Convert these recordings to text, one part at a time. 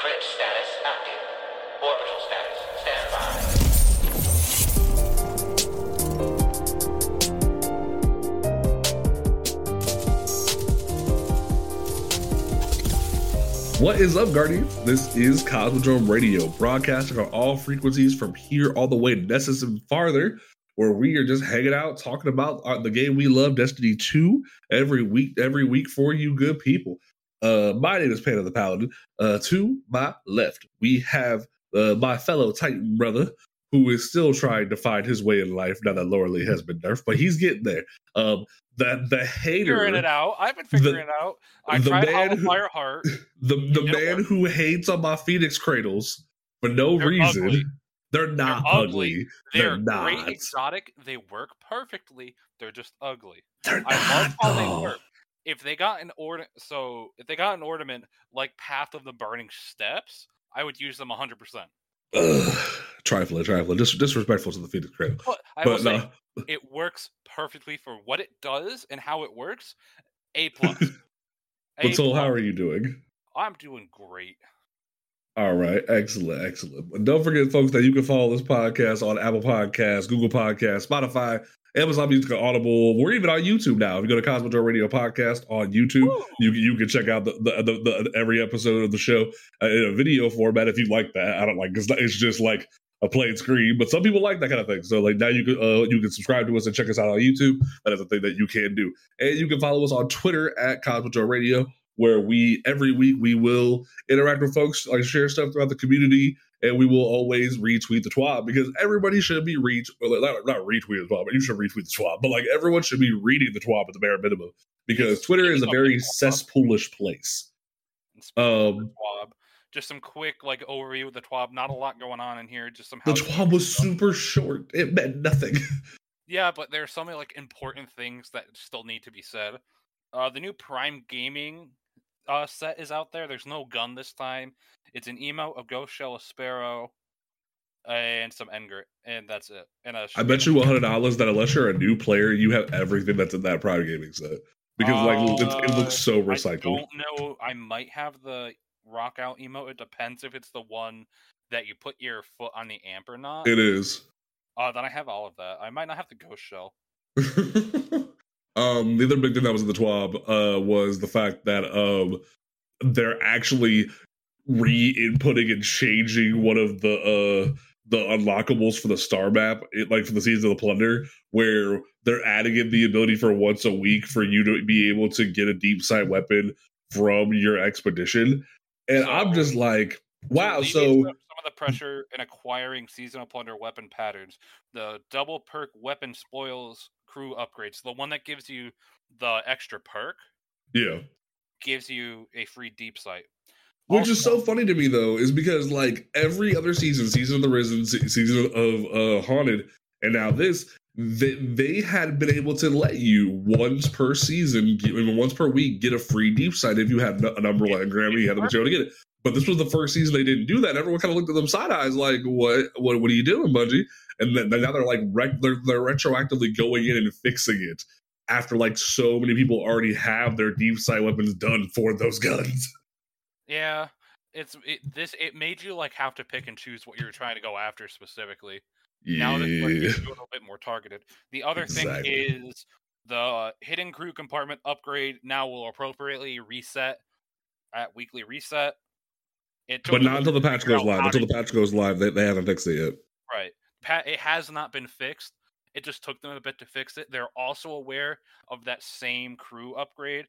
Crit status active. Orbital status standby. What is up, Guardians? This is Cosmodrome Radio, broadcasting on all frequencies from here all the way to Nessus and farther, where we are just hanging out talking about uh, the game we love, Destiny 2, every week, every week for you good people. Uh, my name is Panda the Paladin. Uh, to my left, we have uh, my fellow Titan brother, who is still trying to find his way in life now that Loreley has been nerfed, but he's getting there. Um, the the hater, figuring it out. I've been figuring it out. I the tried man Hollow who- Fire Heart. the the man who hates on my Phoenix cradles for no They're reason. ugly. They're not They're ugly. ugly. They're, They're not. great exotic. They work perfectly. They're just ugly. They're I love not. how they work. If they got an order, so if they got an ornament like Path of the Burning Steps, I would use them 100. percent trifling, trifling. Dis- disrespectful to the Phoenix cradle. But I But say it works perfectly for what it does and how it works. A plus. but so how are you doing? I'm doing great. All right, excellent, excellent. But don't forget, folks, that you can follow this podcast on Apple Podcasts, Google Podcasts, Spotify, Amazon Music, Audible. We're even on YouTube now. If you go to Cosmodrome Radio Podcast on YouTube, you you can check out the the, the, the every episode of the show uh, in a video format if you like that. I don't like it's, it's just like a plain screen, but some people like that kind of thing. So like now you can uh, you can subscribe to us and check us out on YouTube. That is a thing that you can do, and you can follow us on Twitter at Cosmodrome Radio, where we every week we will interact with folks, like share stuff throughout the community. And we will always retweet the twab because everybody should be reach well, not, not retweet the twab, but you should retweet the twab. But like everyone should be reading the twab at the bare minimum because Twitter is a very cesspoolish place. And speaking of the Um, TWAB, just some quick like overview of the TWAB. Not a lot going on in here. Just some the twab was stuff. super short; it meant nothing. Yeah, but there's so many like important things that still need to be said. Uh, the new Prime Gaming uh, set is out there. There's no gun this time. It's an emote, a ghost shell, a sparrow, and some Engert, and that's it. And a I bet you one hundred dollars that unless you're a new player, you have everything that's in that Prime Gaming set because like it's, it Uh, looks so recycled. I don't know. I might have the rock out emote. It depends if it's the one that you put your foot on the amp or not. It is. Uh, then I have all of that. I might not have the ghost shell. um, the other big thing that was in the TWAB uh, was the fact that um, they're actually re-inputting and changing one of the uh, the unlockables for the star map, it, like for the season of the plunder, where they're adding in the ability for once a week for you to be able to get a deep sight weapon from your expedition. And I'm just like, wow. So some some of the pressure in acquiring seasonal plunder weapon patterns. The double perk weapon spoils crew upgrades. The one that gives you the extra perk yeah. gives you a free deep sight. Which is so funny to me though, is because like every other season, season of the Risen, season of uh Haunted, and now this, they, they had been able to let you once per season, get- once per week, get a free deep sight if you had an Umbral Engram, you had the material to get it. But this was the first season they didn't do that. Everyone kind of looked at them side eyes like, "What? What? What are you doing, Bungie?" And then now they're like, rec- they're, they're retroactively going in and fixing it after like so many people already have their deep sight weapons done for those guns. Yeah, it's it, this. It made you like have to pick and choose what you're trying to go after specifically. Now that like, Yeah. it's a little bit more targeted. The other Exactly. thing is the uh, hidden crew compartment upgrade now will appropriately reset at weekly reset. It But not until the patch goes live. Until the patch goes live, they, they haven't fixed it yet. Right. Pat, it has not been fixed. It just took them a bit to fix it. They're also aware of that same crew upgrade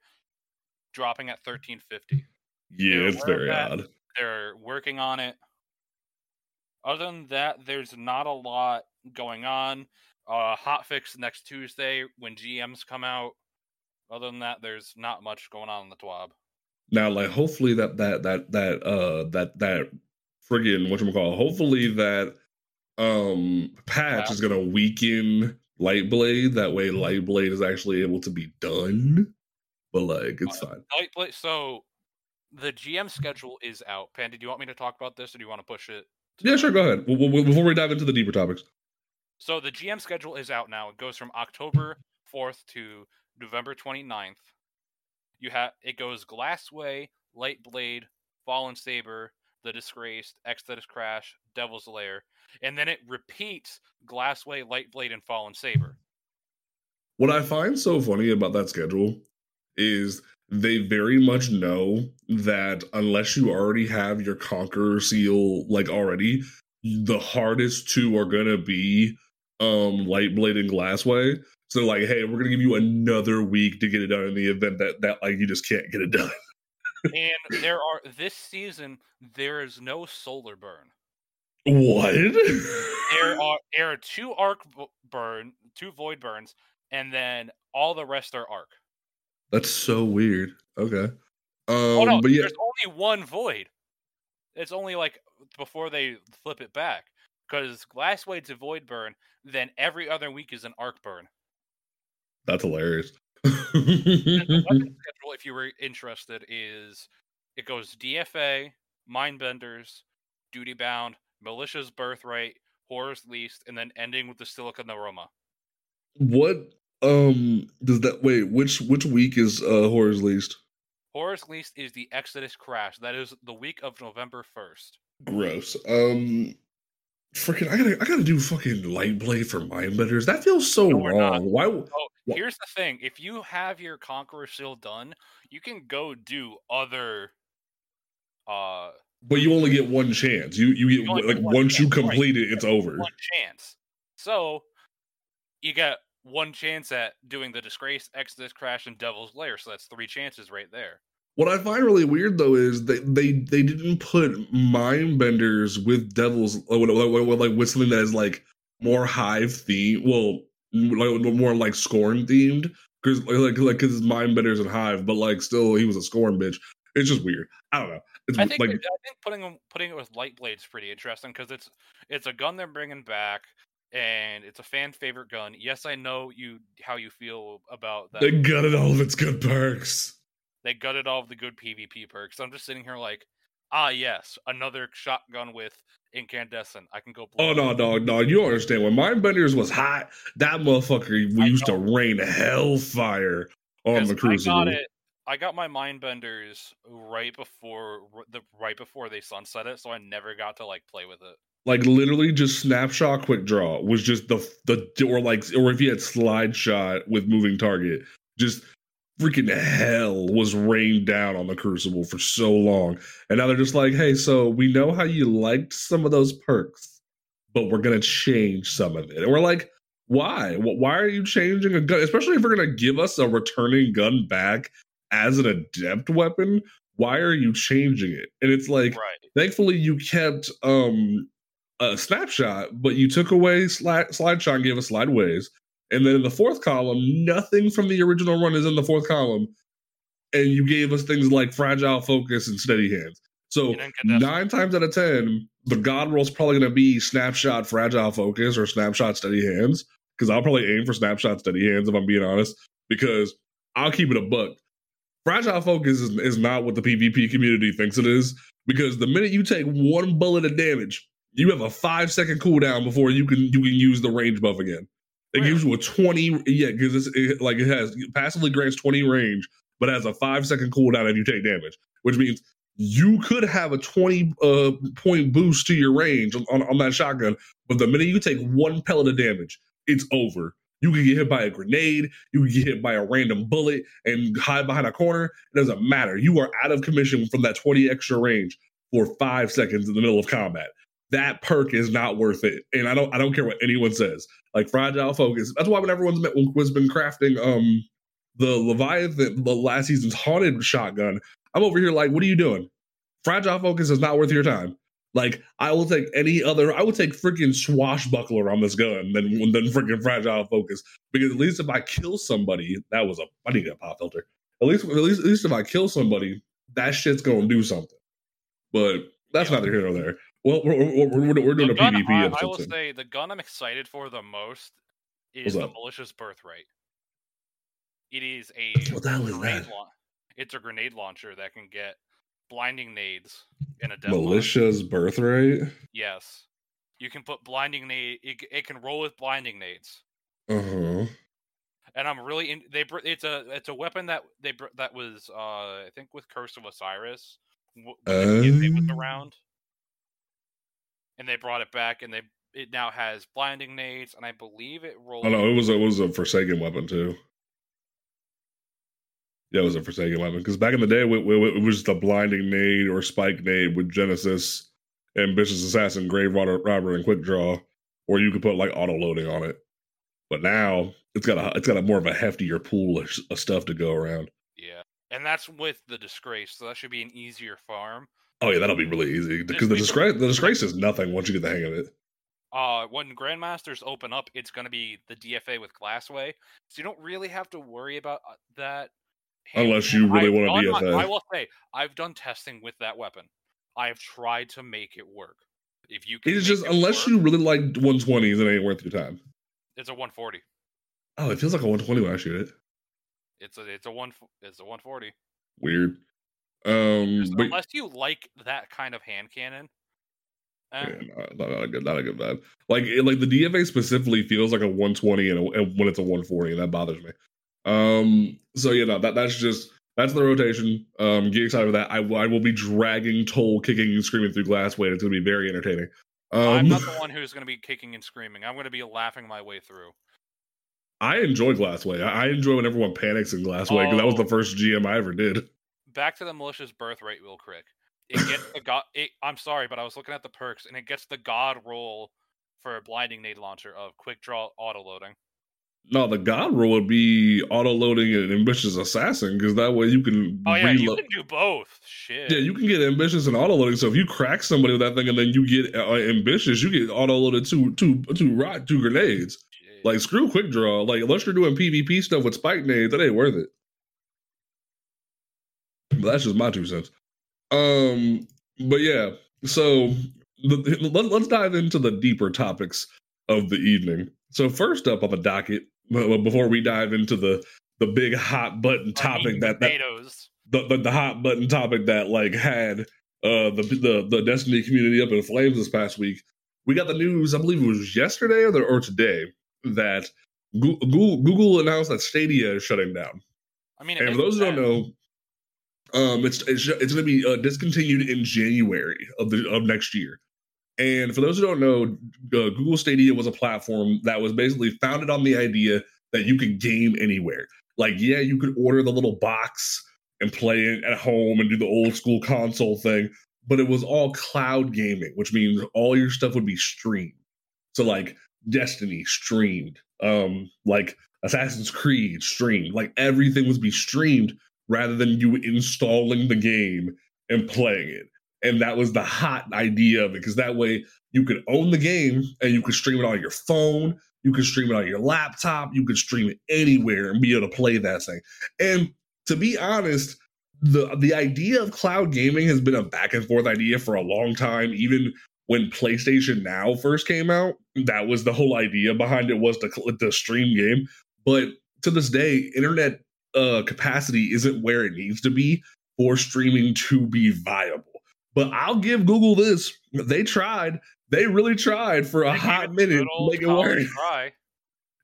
dropping at 1350. Yeah, They're it's very odd. They're working on it. Other than that, there's not a lot going on. Uh hot fix next Tuesday when GMs come out. Other than that, there's not much going on in the TWAB. Now, like, hopefully that that that that uh that that friggin' what you call hopefully that um patch Yeah. is gonna weaken Lightblade. That way, Lightblade is actually able to be done. But like, it's Uh, fine. Nightblade- So the GM schedule is out. Pan, did you want me to talk about this or do you want to push it? to Yeah, sure. Go ahead. W- w- Before we dive into the deeper topics. So the GM schedule is out now. It goes from October 4th to November 29th. You have it goes Glassway, Light Blade, Fallen Saber, The Disgraced, Exodus Crash, Devil's Lair, and then it repeats Glassway, Lightblade, and Fallen Saber. What I find so funny about that schedule is they very much know that unless you already have your Conqueror seal like already, the hardest two are gonna be um Lightblade and Glassway. So like, hey, we're gonna give you another week to get it done in the event that that like you just can't get it done. and there are this season there is no solar burn. What? There are there are two arc burn, two void burns, and then all the rest are arc. That's so weird. Okay. Um, oh no, but yeah, there's only one void. It's only like before they flip it back because Glassway's a void burn. Then every other week is an arc burn. that's hilarious. The weapon schedule, if you were interested, is it goes DFA, Mindbenders, Duty Bound, Militia's Birthright, Horror's Least, and then ending with the Silicon Neuroma. what um does that wait? Which which week is uh horror's least? Horror's Least is the Exodus Crash. That is the week of November 1st. Gross. Um, freaking, I gotta I gotta do fucking light blade for mindbenders. That feels so No, wrong. Why? Oh, here's the thing. If you have your Conqueror Seal done, you can go do other uh But you only get one chance. You you get You only like one once you chance, right. complete it, it's over. one chance. So you get one chance at doing the Disgrace, Exodus Crash, and Devil's Lair. So that's three chances right there. What I find really weird though is they they they didn't put mind benders with devils uh, like with something that is like more hive theme. Well, like more like scorn themed because like like because mind benders and hive, but like still he was a scorn bitch. It's just weird. I don't know. It's I think like I think putting putting it with Light Blade's pretty interesting because it's it's a gun they're bringing back. And it's a fan favorite gun. Yes, I know you how you feel about that. they gutted all of its good perks. They gutted all of the good PvP perks. I'm just sitting here like, ah, yes, another shotgun with incandescent. I can go. Oh no, dog, dog! You don't understand. When Mindbenders was hot, that motherfucker we I used to rain hellfire on the I got it. I got my mindbenders right before the right before they sunset it, so I never got to like play with it. Like literally, just snapshot, quick draw was just the the or like or if you had slide shot with moving target, just freaking hell was rained down on the crucible for so long, and now they're just like, hey, so we know how you liked some of those perks, but we're gonna change some of it, and we're like. Why? Why are you changing a gun? Especially if you're going to give us a returning gun back as an adept weapon. Why are you changing it? And it's like, Right. thankfully you kept um a snapshot but you took away slide slide shot and gave us slide ways and then in the fourth column nothing from the original run is in the fourth column. And you gave us things like fragile focus and steady hands. So nine times out of ten the god roll is probably going to be snapshot fragile focus or snapshot steady hands. Because i'll probably aim for snapshot steady hands if i'm being honest because i'll keep it a buck. Fragile focus is, is not what the pvp community thinks it is because the minute you take one bullet of damage, you have a five second cooldown before you can you can use the range buff again. It gives you a twenty, yeah, because it's it, like it has passively grants twenty range, but has a five second cooldown if you take damage, which means you could have a twenty uh, point boost to your range on, on that shotgun, but the minute you take one pellet of damage, it's over. You can get hit by a grenade, you can get hit by a random bullet and hide behind a corner. It doesn't matter. You are out of commission from that 20 extra range for five seconds in the middle of combat. That perk is not worth it. And I don't I don't care what anyone says. Like fragile focus. That's why when everyone's been, was been crafting um the Leviathan, the last season's haunted shotgun, I'm over here like, what are you doing? Fragile focus is not worth your time. Like I will take any other. I would take freaking swashbuckler on this gun than than freaking fragile focus because at least if I kill somebody, that was a. I need a pop filter. At least at least at least if I kill somebody, that shit's gonna do something. But that's Yeah. neither here nor there. Well, we're we're, we're, we're doing The a gun PvP I, I will soon. say the gun I'm excited for the most is the Militia's Birthright. It is a What the hell is grenade that? laun- It's a grenade launcher that can get blinding nades in a deadlock. Militia's birthright. Yes, you can put blinding nade. It, it can roll with blinding nades, Uh huh. and I'm really in. They br- it's a it's a weapon that they that was uh I think with Curse of Osiris. w- When the was Oh. around, and they brought it back, and they it now has blinding nades, and I believe it rolls. Oh no, it was a, it was a Forsaken weapon too. Yeah, it was a Forsaken weapon because back in the day, it, was just a blinding nade or spike nade with Genesis, Ambitious Assassin, Grave Robber, and Quick Draw, or you could put like auto loading on it. But now it's got a it's got a more of a heftier pool of, of stuff to go around. Yeah, and that's with the disgrace, so that should be an easier farm. Oh yeah, that'll be really easy because the disgrace the disgrace is nothing once you get the hang of it. Uh, when grandmasters open up, it's going to be the DFA with Glassway, so you don't really have to worry about uh, that. Unless you really want to DFA. I will say, I've done testing with that weapon. I have tried to make it work. If you can, it's just it unless work, you really like 120s, it ain't worth your time. It's a 140. Oh, it feels like a 120 when I shoot it. It's a it's a one it's a 140. Weird. Um, but, unless you like that kind of hand cannon. Eh. Yeah, not, not, a good, not a good vibe. Like, like the DFA specifically feels like a 120, and, a, and when it's a 140, and that bothers me. Um, so you know that that's just that's the rotation. Um, get excited for that. I, I will be dragging Tol kicking and screaming through Glassway. It's going to be very entertaining. Um, I'm not the one who's going to be kicking and screaming. I'm going to be laughing my way through. I enjoy Glassway. I enjoy when everyone panics in Glassway because oh. that was the oh. first GM I ever did. Back to the Militia's Birthright real quick. It gets the god. It, I'm sorry, but I was looking at the perks and it gets the god roll for a blinding nade launcher of quick draw auto loading. No, the god roll would be auto loading an ambitious assassin because that way you can. Oh yeah, reload. you can do both. Shit. Yeah, you can get ambitious and auto loading. So if you crack somebody with that thing and then you get uh, ambitious, you get auto loaded two two two rock two grenades. Like screw quick draw. Like unless you're doing PvP stuff with spike nades, that ain't worth it. But that's just my two cents. Um, but yeah, so the, let, let's dive into the deeper topics of the evening. So first up on the docket, before we dive into the the big hot button topic that, that the, the, the hot button topic that like had uh the, the the Destiny community up in flames this past week, we got the news. I believe it was yesterday or, the, or today that Google, Google announced that Stadia is shutting down. I mean, and for those who don't know, um, it's it's, it's going to be uh, discontinued in January of the of next year. And for those who don't know, uh, Google Stadia was a platform that was basically founded on the idea that you could game anywhere. Like, yeah, you could order the little box and play it at home and do the old school console thing, but it was all cloud gaming, which means all your stuff would be streamed. So, like, Destiny streamed, um, like Assassin's Creed streamed, like everything was be streamed rather than you installing the game and playing it. And that was the hot idea of it because that way you could own the game and you could stream it on your phone, you could stream it on your laptop, you could stream it anywhere and be able to play that thing. And to be honest, the the idea of cloud gaming has been a back and forth idea for a long time, even when PlayStation Now first came out, that was the whole idea behind it was to, to stream game. But to this day, internet uh, capacity isn't where it needs to be for streaming to be viable. But I'll give Google this: they tried. They really tried for a they hot minute to make it work. Try.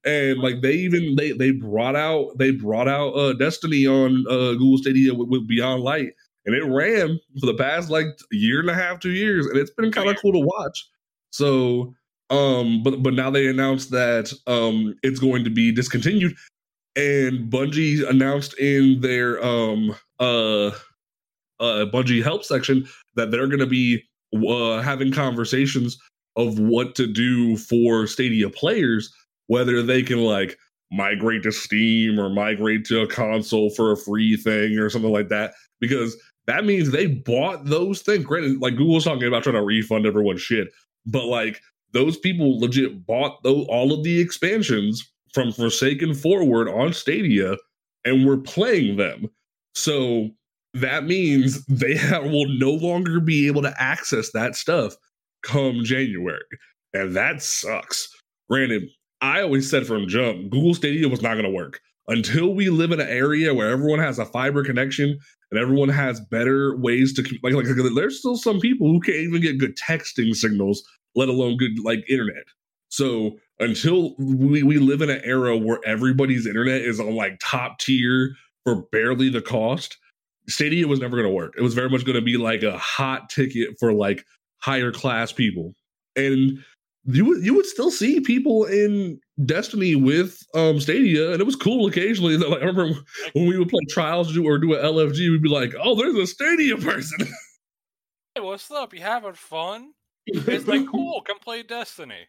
And like they even they they brought out they brought out uh Destiny on uh Google Stadia with, with Beyond Light and it ran for the past like year and a half, two years, and it's been kind of cool to watch. So, um, but but now they announced that um it's going to be discontinued, and Bungie announced in their um uh uh Bungie help section that they're going to be uh, having conversations of what to do for Stadia players, whether they can like migrate to Steam or migrate to a console for a free thing or something like that. Because that means they bought those things. Granted, like Google's talking about trying to refund everyone's shit, but like those people legit bought those, all of the expansions from Forsaken forward on Stadia and we're playing them. So that means they have, will no longer be able to access that stuff come January. And that sucks. Granted, I always said from jump, Google Stadia was not going to work until we live in an area where everyone has a fiber connection and everyone has better ways to like, like, like there's still some people who can't even get good texting signals let alone good like internet so until we, we live in an era where everybody's internet is on like top tier for barely the cost stadia was never going to work it was very much going to be like a hot ticket for like higher class people and you would you would still see people in Destiny with um Stadia, and it was cool occasionally. That like, I remember when we would play trials or do an LFG, we'd be like, "Oh, there's a Stadia person." Hey, what's up? You having fun? It's like cool. Come play Destiny.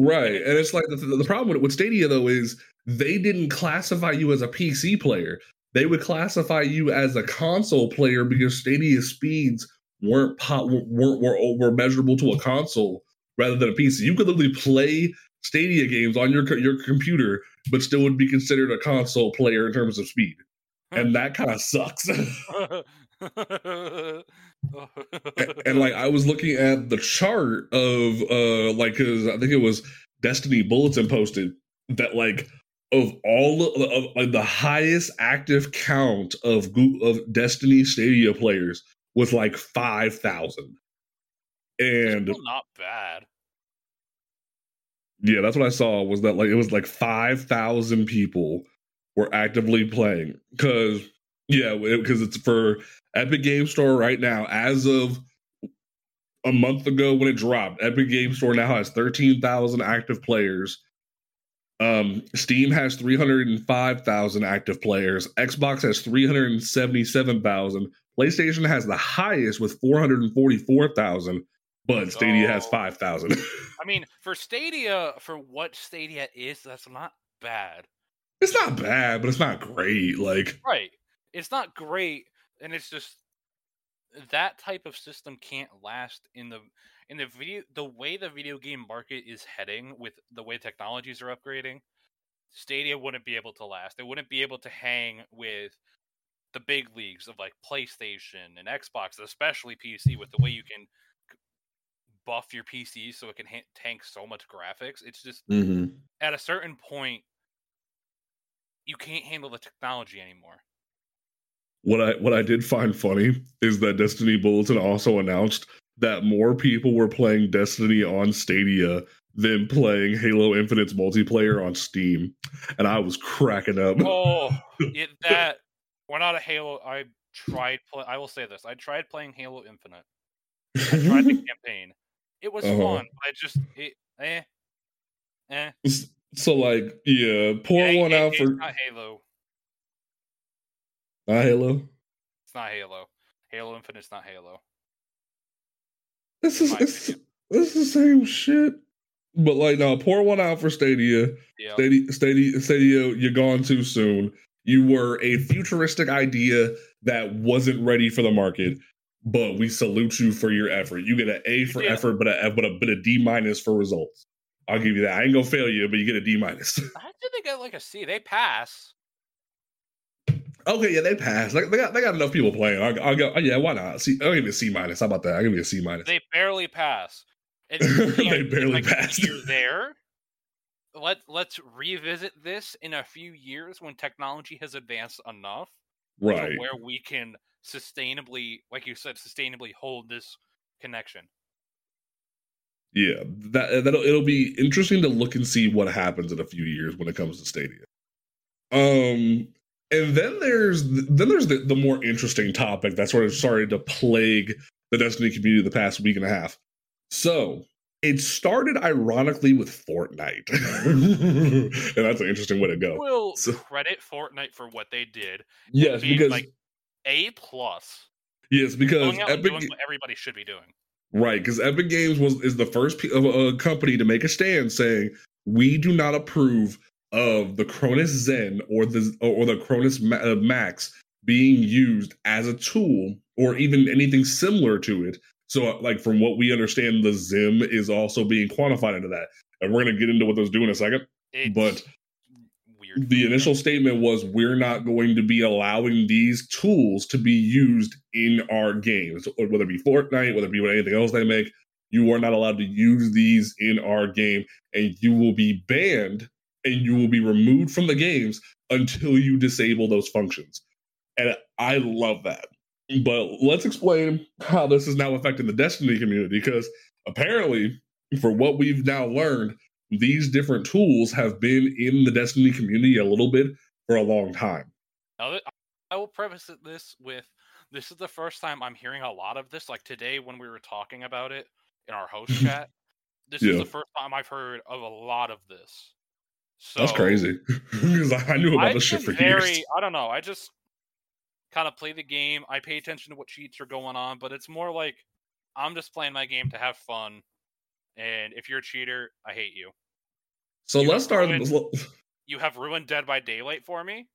Right, and it's like the, the problem with, with Stadia though is they didn't classify you as a PC player. They would classify you as a console player because Stadia speeds weren't po- weren't were, oh, were measurable to a console rather than a PC. You could literally play Stadia games on your your computer, but still would be considered a console player in terms of speed, and that kind of sucks. and like I was looking at the chart of uh like cause I think it was Destiny Bulletin posted that like of all of, of like the highest active count of Goo- of Destiny Stadia players was like five thousand. And Still not bad. yeah, that's what I saw was that like it was like five thousand people were actively playing because yeah, because it's for Epic Game Store right now as of a month ago when it dropped. Epic Game Store now has thirteen thousand active players. Um, Steam has three hundred and five thousand active players. Xbox has three hundred and seventy-seven thousand. PlayStation has the highest with four hundred and forty-four thousand, but Stadia has Oh. five thousand. I mean, for Stadia, for what Stadia is, that's not bad. it's not bad, but it's not great. Like, Right. It's not great, and it's just that type of system can't last in the in the video the way the video game market is heading with the way technologies are upgrading. Stadia wouldn't be able to last. It wouldn't be able to hang with the big leagues of like PlayStation and Xbox, especially PC, with the way you can buff your PC so it can ha- tank so much graphics. It's just mm-hmm. at a certain point, you can't handle the technology anymore. What I what I did find funny is that Destiny Bulletin also announced that more people were playing Destiny on Stadia than playing Halo Infinite's multiplayer on Steam, and I was cracking up. Oh, it, that we're not a Halo. I tried. Play, I will say this: I tried playing Halo Infinite. I tried the campaign. It was Uh-huh. fun. But I just it eh eh. so like, yeah, pour ain't- one it- out for not Halo. Not Halo. It's not Halo. Halo Infinite's not Halo. This is it's, it's the same shit. But like, no, pour one out for Stadia. Yeah. Stadia, Stadia, Stadia, you're gone too soon. You were a futuristic idea that wasn't ready for the market, but we salute you for your effort. You get an A for did. effort, but a but a but a D minus for results. I'll give you that. I ain't gonna fail you, but you get a D minus. I did they get like a C. They pass. Okay, yeah, they passed. Like they got they got enough people playing. I'll, I'll go. oh, yeah, why not? See, I'll give you a C minus. How about that? I'll give you a C minus. They barely pass. And They barely like, passed. You're there. Let Let's revisit this in a few years when technology has advanced enough right. where we can sustainably, like you said, sustainably hold this connection. Yeah, that that'll it'll be interesting to look and see what happens in a few years when it comes to Stadia. Um, and then there's then there's the, the more interesting topic that sort of started to plague the Destiny community the past week and a half. So it started ironically with Fortnite, and that's an interesting way to go. We'll So- credit Fortnite for what they did. Yes, being, because like, A plus. yes, because Going out and Epic doing what everybody should be doing. Right, because Epic Games was is the first of a company to make a stand saying we do not approve of the Cronus Zen or the or the Cronus uh, Max being used as a tool or even anything similar to it. So, like from what we understand, the XIM is also being quantified into that, and we're gonna get into what those do in a second. It's But weird. The initial statement was we're not going to be allowing these tools to be used in our games, whether it be Fortnite, whether it be anything else they make. You are not allowed to use these in our game, and you will be banned and you will be removed from the games until you disable those functions. And I love that. But let's explain how this is now affecting the Destiny community because apparently, for what we've now learned, these different tools have been in the Destiny community a little bit for a long time. Now, I will preface this with this is the first time I'm hearing a lot of this. Like today, when we were talking about it in our host chat, This Yeah. is the first time I've heard of a lot of this. So That's crazy. I knew about I've this shit for very, years. I don't know. I just kind of play the game. I pay attention to what cheats are going on, but it's more like I'm just playing my game to have fun. And if you're a cheater, I hate you. So you let's start. ruined- You have ruined Dead by Daylight for me.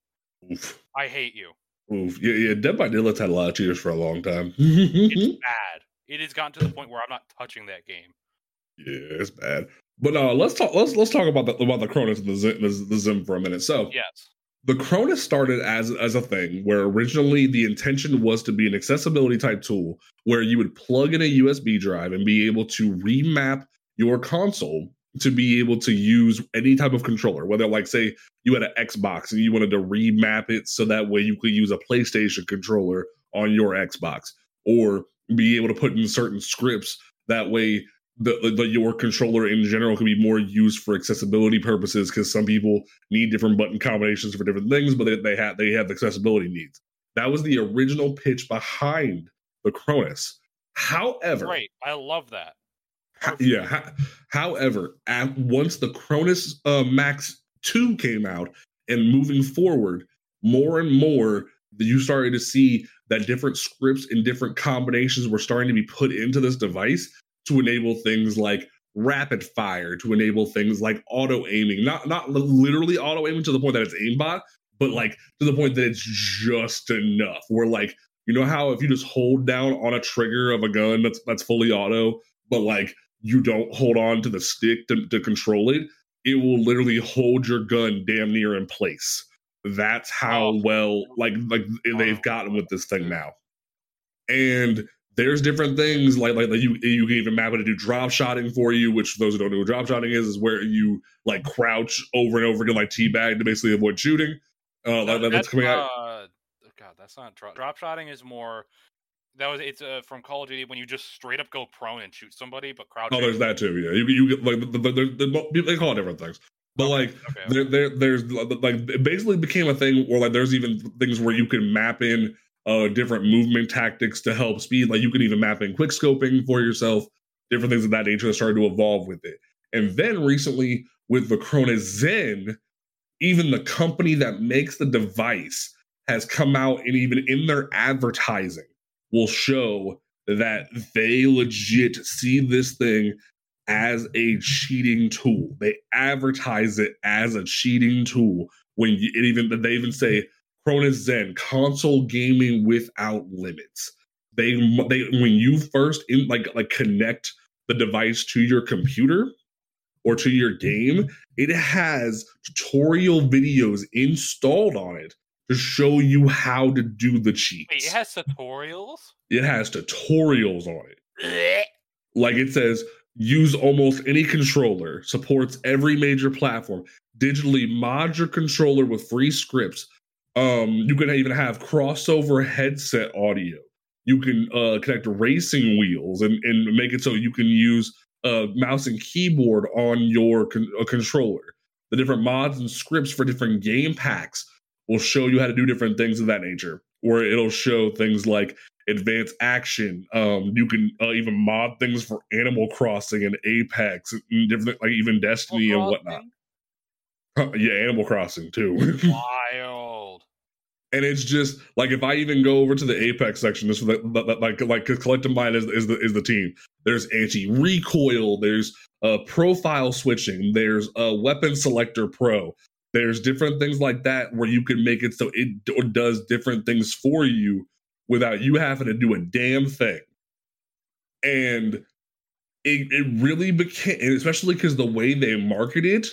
Oof, I hate you. oof. Yeah, yeah. Dead by Daylight's had a lot of cheaters for a long time. It's bad. It has gotten to the point where I'm not touching that game. Yeah, it's bad. But uh, let's talk. Let's let's talk about the about the Cronus and the XIM, the, the XIM for a minute. So Yes. the Cronus started as as a thing where originally the intention was to be an accessibility type tool where you would plug in a USB drive and be able to remap your console to be able to use any type of controller, whether like say you had an Xbox and you wanted to remap it so that way you could use a PlayStation controller on your Xbox, or be able to put in certain scripts that way the, the, your controller in general can be more used for accessibility purposes because some people need different button combinations for different things, but they, they have they have accessibility needs. That was the original pitch behind the Cronus. However, Great. I love that. yeah. ho- however, at, once the Cronus uh, Max Two came out and moving forward, more and more you started to see that different scripts and different combinations were starting to be put into this device to enable things like rapid fire, to enable things like auto aiming, not not literally auto aiming to the point that it's aimbot, but like to the point that it's just enough. Where like you know how if you just hold down on a trigger of a gun that's that's fully auto, but like you don't hold on to the stick to, to control it, it will literally hold your gun damn near in place. That's how Oh. well like like they've Oh. gotten with this thing now. And there's different things like like, like you you can even map it to do drop shotting for you, which for those who don't know what drop shotting is, is where you like crouch over and over again like teabag to basically avoid shooting. Uh, No, like, that's coming out. uh, God, that's not drop. Drop shotting is more. That was it's uh, from Call of Duty when you just straight up go prone and shoot somebody, but crouch. Oh, there's that too. Yeah, you you get like the, the, the, the, they call it different things, but like Okay. there, there there's like it basically became a thing where like there's even things where you can map in uh different movement tactics to help speed like you can even map in quick scoping for yourself different things of that nature that started to evolve with it and then recently with the Cronus Zen even the company that makes the device has come out and even in their advertising will show that they legit see this thing as a cheating tool. They advertise it as a cheating tool when it even they even say Cronus Zen console gaming without limits. They they when you first in like like connect the device to your computer or to your game, it has tutorial videos installed on it to show you how to do the cheats. Wait, it has tutorials. it has tutorials on it like it says use almost any controller supports every major platform digitally mod your controller with free scripts um you can even have crossover headset audio you can uh connect racing wheels and and make it so you can use uh mouse and keyboard on your con- uh, controller the different mods and scripts for different game packs will show you how to do different things of that nature where it'll show things like advanced action. Um, you can uh, even mod things for Animal Crossing and Apex and different, like even Destiny and whatnot. yeah, Animal Crossing too. Wild. And it's just like if I even go over to the Apex section, this the, the, the- like like Collective Mind is, is the is the team. There's anti recoil. There's uh, profile switching. There's a weapon selector pro. There's different things like that where you can make it so it d- does different things for you without you having to do a damn thing. And it, it really became, and especially because the way they market it,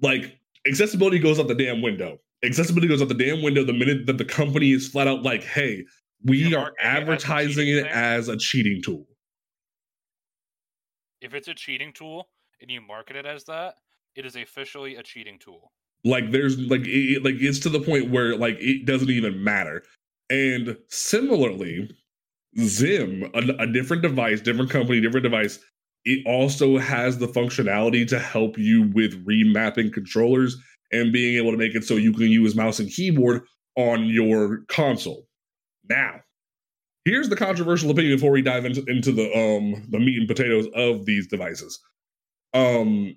like accessibility goes out the damn window. Accessibility goes out the damn window the minute that the company is flat out like, hey, we You're are marketing it as a advertising it as a cheating tool. If it's a cheating tool and you market it as that, it is officially a cheating tool. Like there's like it- like it's to the point where like it doesn't even matter. And similarly, XIM, a, a different device, different company, different device, it also has the functionality to help you with remapping controllers and being able to make it so you can use mouse and keyboard on your console. Now, here's the controversial opinion before we dive into, into the um the meat and potatoes of these devices. Um,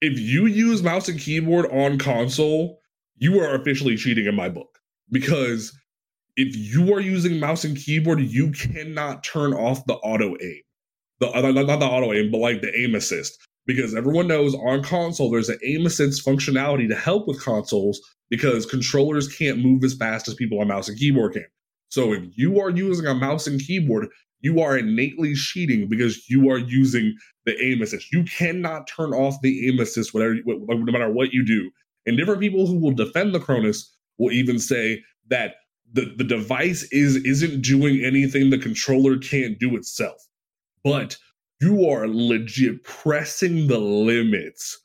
if you use mouse and keyboard on console, you are officially cheating in my book because if you are using mouse and keyboard, you cannot turn off the auto aim. The not, not the auto aim, but like the aim assist. Because everyone knows on console there's an aim assist functionality to help with consoles because controllers can't move as fast as people on mouse and keyboard can. So if you are using a mouse and keyboard, you are innately cheating because you are using the aim assist. You cannot turn off the aim assist whatever, no matter what you do. And different people who will defend the Cronus will even say that the, the device is isn't doing anything the controller can't do itself. But you are legit pressing the limits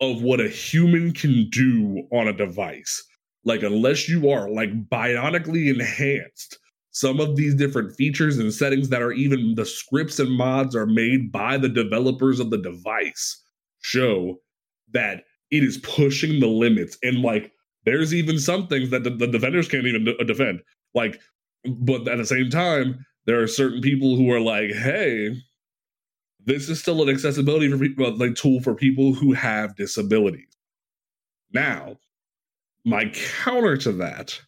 of what a human can do on a device. Like, unless you are like bionically enhanced, some of these different features and settings that are even the scripts and mods are made by the developers of the device show that it is pushing the limits. And like, there's even some things that the, the defenders can't even defend. Like, but at the same time, there are certain people who are like, hey, this is still an accessibility for like tool for people who have disabilities. Now, my counter to that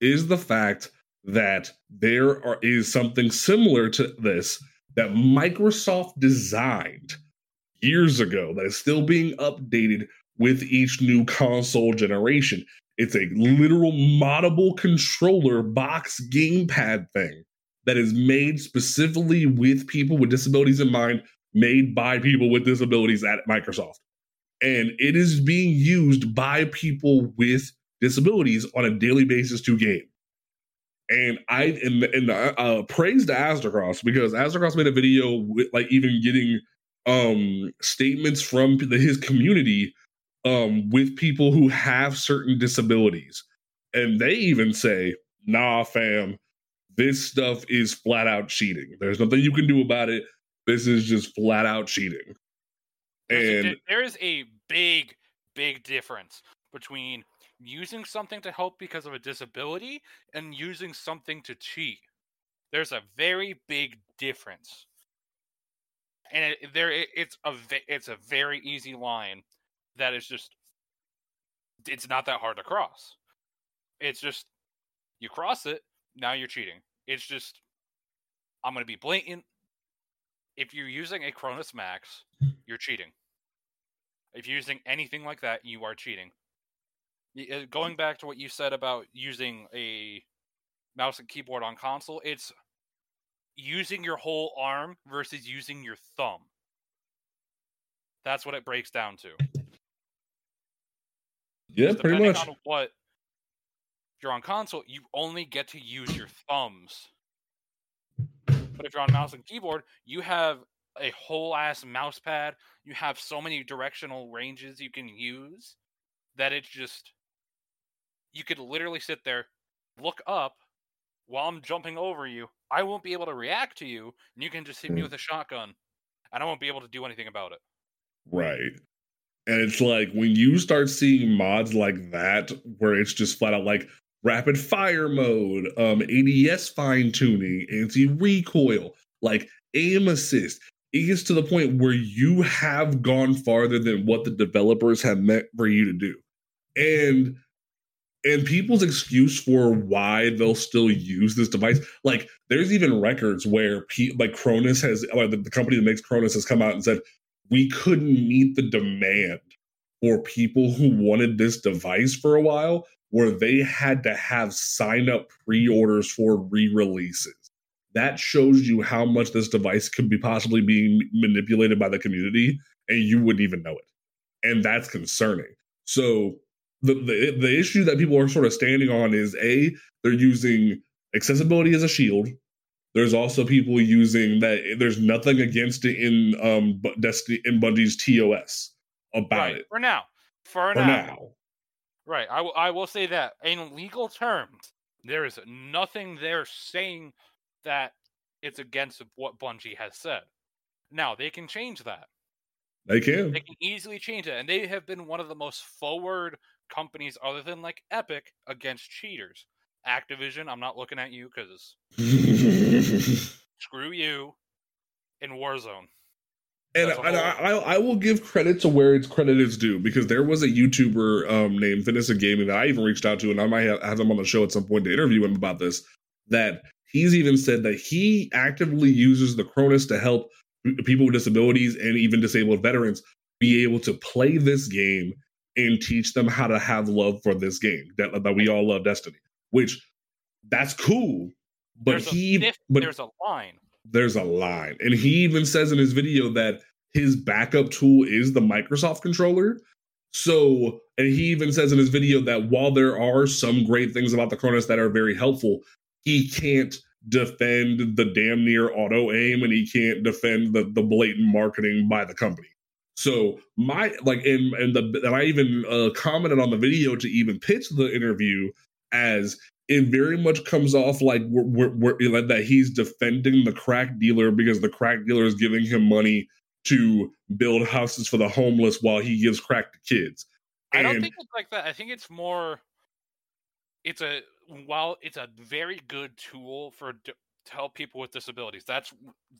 is the fact that there are, is something similar to this that Microsoft designed years ago that is still being updated with each new console generation. It's a literal moddable controller box gamepad thing that is made specifically with people with disabilities in mind, made by people with disabilities at Microsoft. And it is being used by people with disabilities on a daily basis to game. And I and, and uh, uh, praise to Aztecross because Aztecross made a video with like even getting um statements from the, his community um with people who have certain disabilities. And they even say, nah, fam, this stuff is flat out cheating. There's nothing you can do about it. This is just flat out cheating. And there is a big, big difference between using something to help because of a disability and using something to cheat. There's a very big difference. And it, there it's a it's a very easy line that is just it's not that hard to cross. It's just you cross it, now you're cheating. It's just I'm going to be blatant. If you're using a Cronus Max, you're cheating. If you're using anything like that, you are cheating. Uh, going back to what you said about using a mouse and keyboard on console, it's using your whole arm versus using your thumb. That's what it breaks down to. Yeah, pretty much. What you're on console, you only get to use your thumbs. But if you're on mouse and keyboard, you have a whole ass mouse pad. You have so many directional ranges you can use that it's just you could literally sit there, look up while I'm jumping over you. I won't be able to react to you, and you can just hit me Hmm. with a shotgun, and I won't be able to do anything about it. Right. And it's like when you start seeing mods like that, where it's just flat out like rapid fire mode, um, ADS fine tuning, anti recoil, like aim assist, it gets to the point where you have gone farther than what the developers have meant for you to do. And and people's excuse for why they'll still use this device, like there's even records where pe- like Cronus has, like the company that makes Cronus has come out and said we couldn't meet the demand for people who wanted this device for a while, where they had to have sign up pre orders for re releases. That shows you how much this device could be possibly being manipulated by the community, and you wouldn't even know it. And that's concerning. So, the, the, the issue that people are sort of standing on is A, they're using accessibility as a shield, there's also people using that. There's nothing against it in um Destiny in Bungie's TOS about right. it For now. For, for now. now. Right. I will- I will say that in legal terms, there is nothing there saying that it's against what Bungie has said. Now they can change that. They can. They can easily change it, and they have been one of the most forward companies, other than like Epic, against cheaters. Activision, I'm not looking at you because screw you. In Warzone, And, and I. I I will give credit to where it's credit is due because there was a YouTuber um, named Fitness and Gaming that I even reached out to, and I might have, have him on the show at some point to interview him about this. That he's even said that he actively uses the Cronus to help people with disabilities and even disabled veterans be able to play this game and teach them how to have love for this game that, that we all love Destiny. Which that's cool, but There's a he diff- but there's a line. There's a line. And he even says in his video that his backup tool is the Microsoft controller. So, and he even says in his video that while there are some great things about the Cronus that are very helpful, he can't defend the damn near auto aim and he can't defend the, the blatant marketing by the company. So my like and and the and I even uh, commented on the video to even pitch the interview as it very much comes off like we're, we're, we're like that he's defending the crack dealer because the crack dealer is giving him money to build houses for the homeless while he gives crack to kids. I don't think it's like that. I think it's more. It's a while it's a very good tool for to help people with disabilities. That's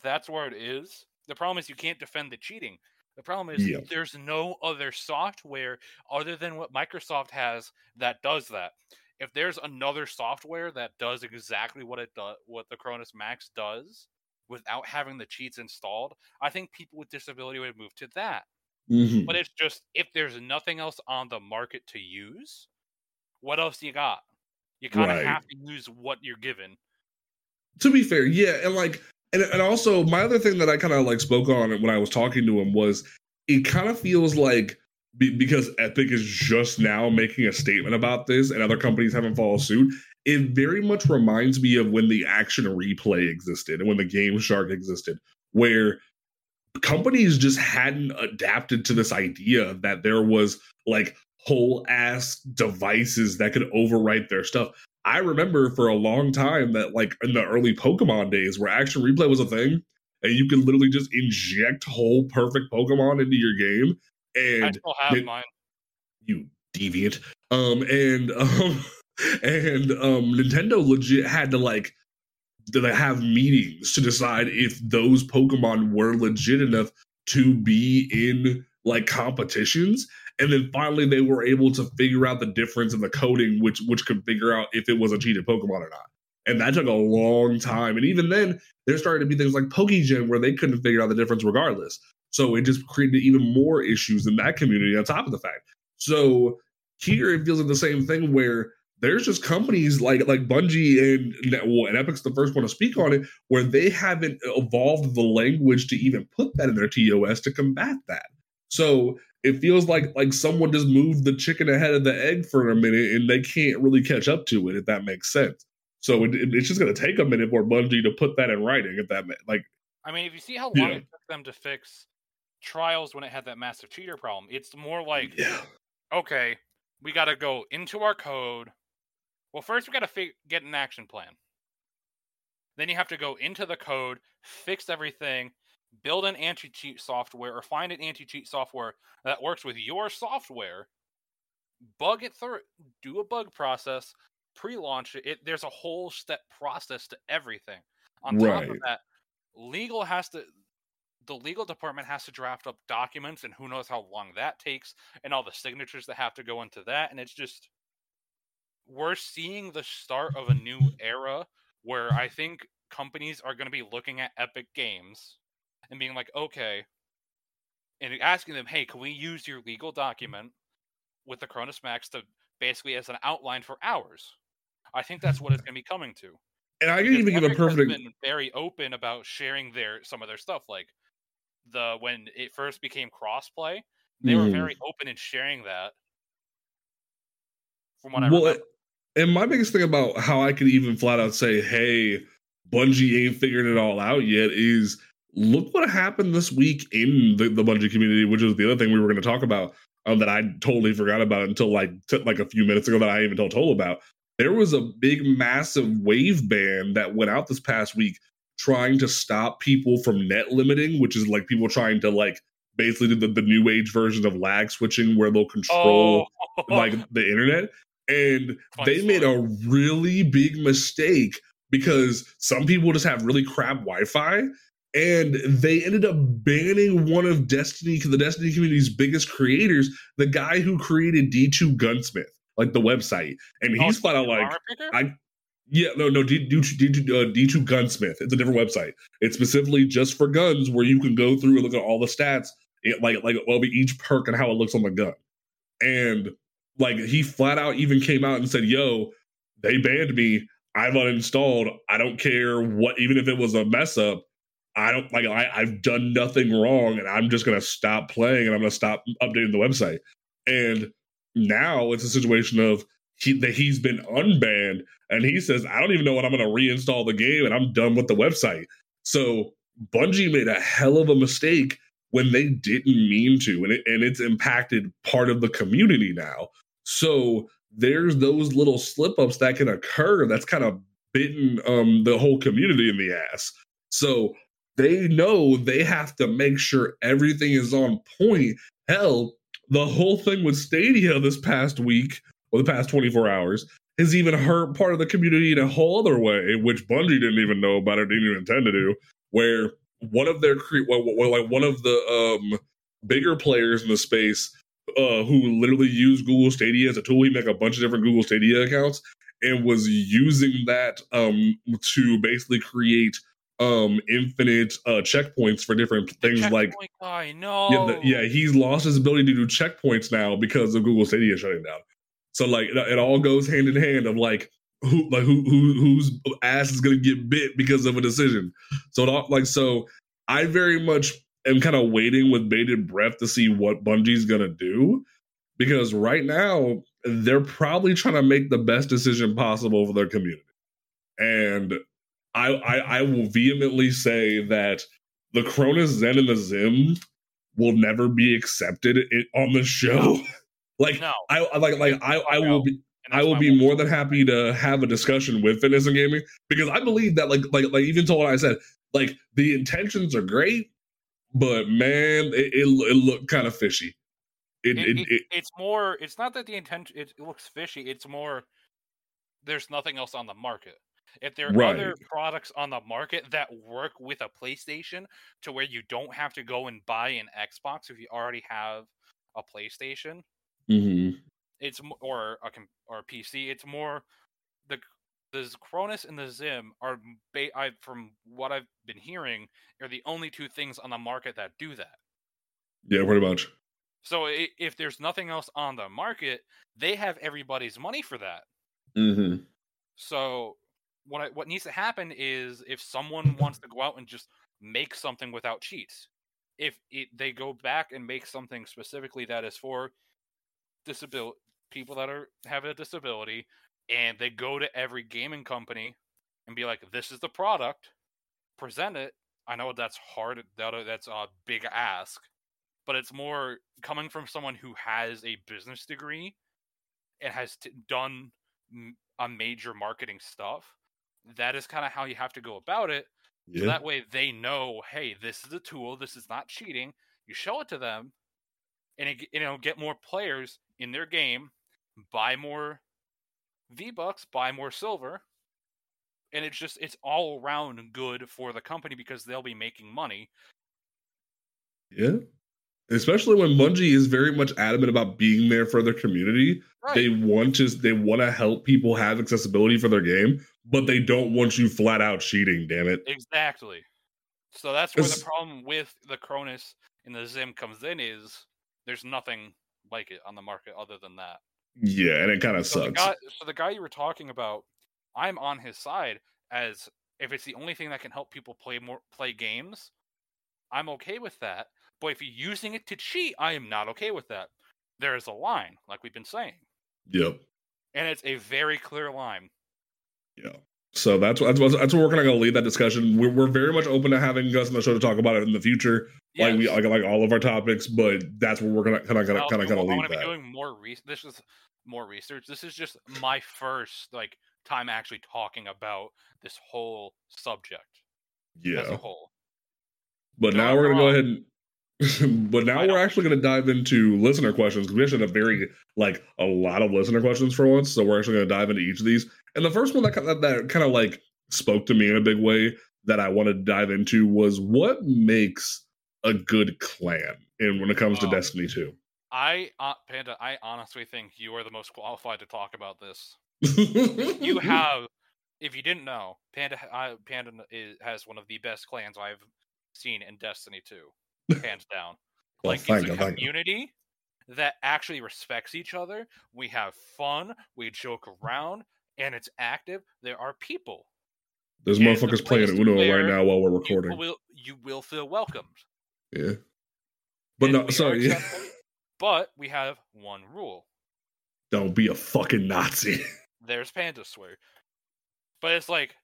that's where it is. The problem is you can't defend the cheating. The problem is Yeah. there's no other software other than what Microsoft has that does that. If there's another software that does exactly what it does, what the Cronus Max does, without having the cheats installed, I think people with disability would move to that. Mhm. But it's just if there's nothing else on the market to use, what else you got? You kind of Right. have to use what you're given. to be fair, yeah, and like, and and also my other thing that I kind of like spoke on when I was talking to him was it kind of feels like be, because Epic is just now making a statement about this, and other companies haven't followed suit. It very much reminds me of when the action replay existed and when the Game Shark existed, where companies just hadn't adapted to this idea that there was like whole ass devices that could overwrite their stuff. I remember for a long time that like in the early Pokemon days where action replay was a thing and you could literally just inject whole perfect Pokemon into your game I and still have it- mine. you deviant. Um and um and um Nintendo legit had to like to have meetings to decide if those Pokemon were legit enough to be in like competitions. And then finally they were able to figure out the difference in the coding, which which could figure out if it was a cheated Pokemon or not. And that took a long time. And even then, there started to be things like Pokegen where they couldn't figure out the difference regardless. So it just created even more issues in that community on top of the fact. So here it feels like the same thing where there's just companies like like Bungie and well, and Epic's the first one to speak on it, where they haven't evolved the language to even put that in their TOS to combat that. So it feels like like someone just moved the chicken ahead of the egg for a minute, and they can't really catch up to it. If that makes sense. So it, it- it's just going to take a minute for Bungie to put that in writing. If that like I mean, if you see how long Yeah. it took them to fix Trials when it had that massive cheater problem, it's more like yeah okay, we got to go into our code. Well, first we got to fig- get an action plan. Then you have to go into the code, fix everything, build an anti-cheat software or find an anti-cheat software that works with your software, bug it through, do a bug process, pre-launch it. it there's a whole step process to everything. On top of that, legal has to the legal department has to draft up documents and who knows how long that takes and all the signatures that have to go into that and it's just we're seeing the start of a new era where i think companies are going to be looking at epic games and being like okay and asking them hey can we use your legal document with the cronus max to basically as an outline for ours i think that's what it's going to be coming to and I can even give a perfect been very open about sharing their some of their stuff. Like the when it first became crossplay, they were Mhm. very open in sharing that. From what I well, remember, and my biggest thing about how I can even flat out say, "Hey, Bungie ain't figured it all out yet," is look what happened this week in the, the Bungie community, which is the other thing we were going to talk about. Um, that I totally forgot about until like t- like a few minutes ago that I even told Tol about. There was a big, massive wave ban that went out this past week trying to stop people from net limiting, which is like people trying to like basically do the, the new age version of lag switching where they'll control oh, like the internet. And they made a really big mistake because some people just have really crap wi-fi and they ended up banning one of Destiny, the Destiny community's biggest creators, the guy who created D2 Gunsmith, like the website, and Oh, he's flat out like, I- yeah, no, no, D, D2, D2, uh, D2 Gunsmith. It's a different website. It's specifically just for guns, where you can go through and look at all the stats, it, like like well, each perk and how it looks on the gun. And like he flat out even came out and said, "Yo, they banned me. I've uninstalled. I don't care what, even if it was a mess up. I don't like. I, I've done nothing wrong, and I'm just gonna stop playing, and I'm gonna stop updating the website. And now it's a situation of he that he's been unbanned, and he says, I don't even know when I'm gonna reinstall the game, and I'm done with the website. So Bungie made a hell of a mistake when they didn't mean to, and it, and it's impacted part of the community now. So there's those little slip ups that can occur that's kind of bitten um, the whole community in the ass. So they know they have to make sure everything is on point. Hell, the whole thing with Stadia this past week or the past 24 hours has even hurt part of the community in a whole other way, which Bungie didn't even know about or didn't even intend to do. Where one of their cre- well, well, like one of the um, bigger players in the space uh, who literally used Google Stadia as a tool. He make a bunch of different Google Stadia accounts and was using that um, to basically create um, infinite uh, checkpoints for different things like guy, no. yeah, the, yeah, he's lost his ability to do checkpoints now because of Google Stadia shutting down. So like it, all goes hand in hand of like who like who who whose ass is gonna get bit because of a decision. So it all, like so I very much am kind of waiting with bated breath to see what Bungie's gonna do because right now they're probably trying to make the best decision possible for their community. And I I, I will vehemently say that the Cronus Zen and the XIM will never be accepted on the show. like no. I like like I I will be and I will be more than happy to have a discussion with fitness and gaming because I believe that like like like even to what I said like the intentions are great, but man, it it, it looked kind of fishy. It, It- it, it- it, it's more. It's not that the intention. It, it looks fishy. It's more. There's nothing else on the market. If there are Right. other products on the market that work with a PlayStation to where you don't have to go and buy an Xbox if you already have a PlayStation, Mhm. it's or a or a PC. It's more the the Cronus and the XIM are ba- I from what I've been hearing are the only two things on the market that do that. yeah, pretty much. So if there's nothing else on the market, they have everybody's money for that. hmm So what I, what needs to happen is if someone wants to go out and just make something without cheats, if it, they go back and make something specifically that is for disability people that are have a disability, and they go to every gaming company and be like, "This is the product," present it. I know that's hard. That that's a big ask, but it's more coming from someone who has a business degree and has t- done m- a major marketing stuff. That is kind of how you have to go about it. So that way they know, hey, this is a tool. This is not cheating. You show it to them, and it, you know, get more players in their game, buy more V bucks, buy more silver, and it's just it's all around good for the company because they'll be making money. Yeah. Especially when Bungie is very much adamant about being there for their community. They want to they want to help people have accessibility for their game, but they don't want you flat out cheating, damn it. Exactly. So that's where the problem with the Cronus and the XIM comes in is there's nothing like it on the market other than that. Yeah, and it kind of So the, sucks. guy, so the guy you were talking about, I'm on his side as if it's the only thing that can help people play more play games, I'm okay with that. But if you're using it to cheat, I am not okay with that. There is a line, like we've been saying, Yep. and it's a very clear line. Yeah. So that's that's what that's what we're gonna go lead that discussion. We're, we're very much open to having us on the show to talk about it in the future, like we like like all of our topics. But that's where we're gonna kind of kind of kind of kind of I'm gonna be that. doing more research. This is more research. This is just my first like time actually talking about this whole subject as Yeah. a whole. But Don't now we're gonna go ahead and. but now we're actually going to dive into listener questions because we actually had a very like a lot of listener questions for once. So we're actually going to dive into each of these. And the first one that kind of, that kind of like spoke to me in a big way that I wanted to dive into was what makes a good clan and when it comes to Oh. Destiny 2. I uh, Panda, I honestly think you are the most qualified to talk about this. You have, if you didn't know, Panda uh, Panda is, has one of the best clans I've seen in Destiny 2, hands down. Well, like it's a you, you. community that actually respects each other. We have fun, we joke around, and it's active. There are people. There's and motherfuckers playing Uno right now while we're You recording. will you will feel welcomed. Yeah. But and no, sorry. But we have one rule. Don't be a fucking Nazi. There's Panda swear. But it's like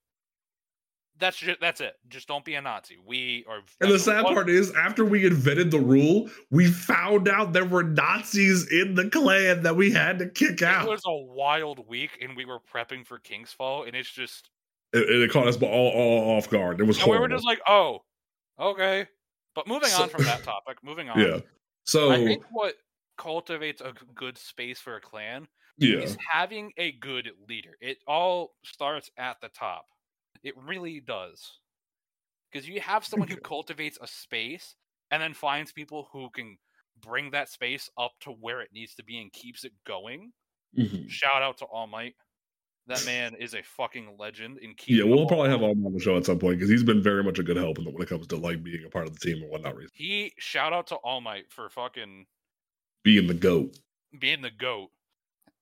that's just that's it. Just don't be a Nazi. We are And the sad part is, after we invented the rule, we found out there were Nazis in the clan that we had to kick it out. It was a wild week and we were prepping for King's Fall and it's just It, it caught us all, all off guard. It was and we were just like, oh, okay. But moving So- on from that topic, moving on. yeah. So I think what cultivates a good space for a clan yeah, is having a good leader. It all starts at the top. It really does. Because you have someone who cultivates a space and then finds people who can bring that space up to where it needs to be and keeps it going. Mhm. Shout out to All Might. That man is a fucking legend in keeping. yeah. We'll probably have rolling. him on the show at some point because he's been very much a good help in the, when it comes to like being a part of the team and whatnot. Reason He shout out to All Might for fucking being the goat. being the goat.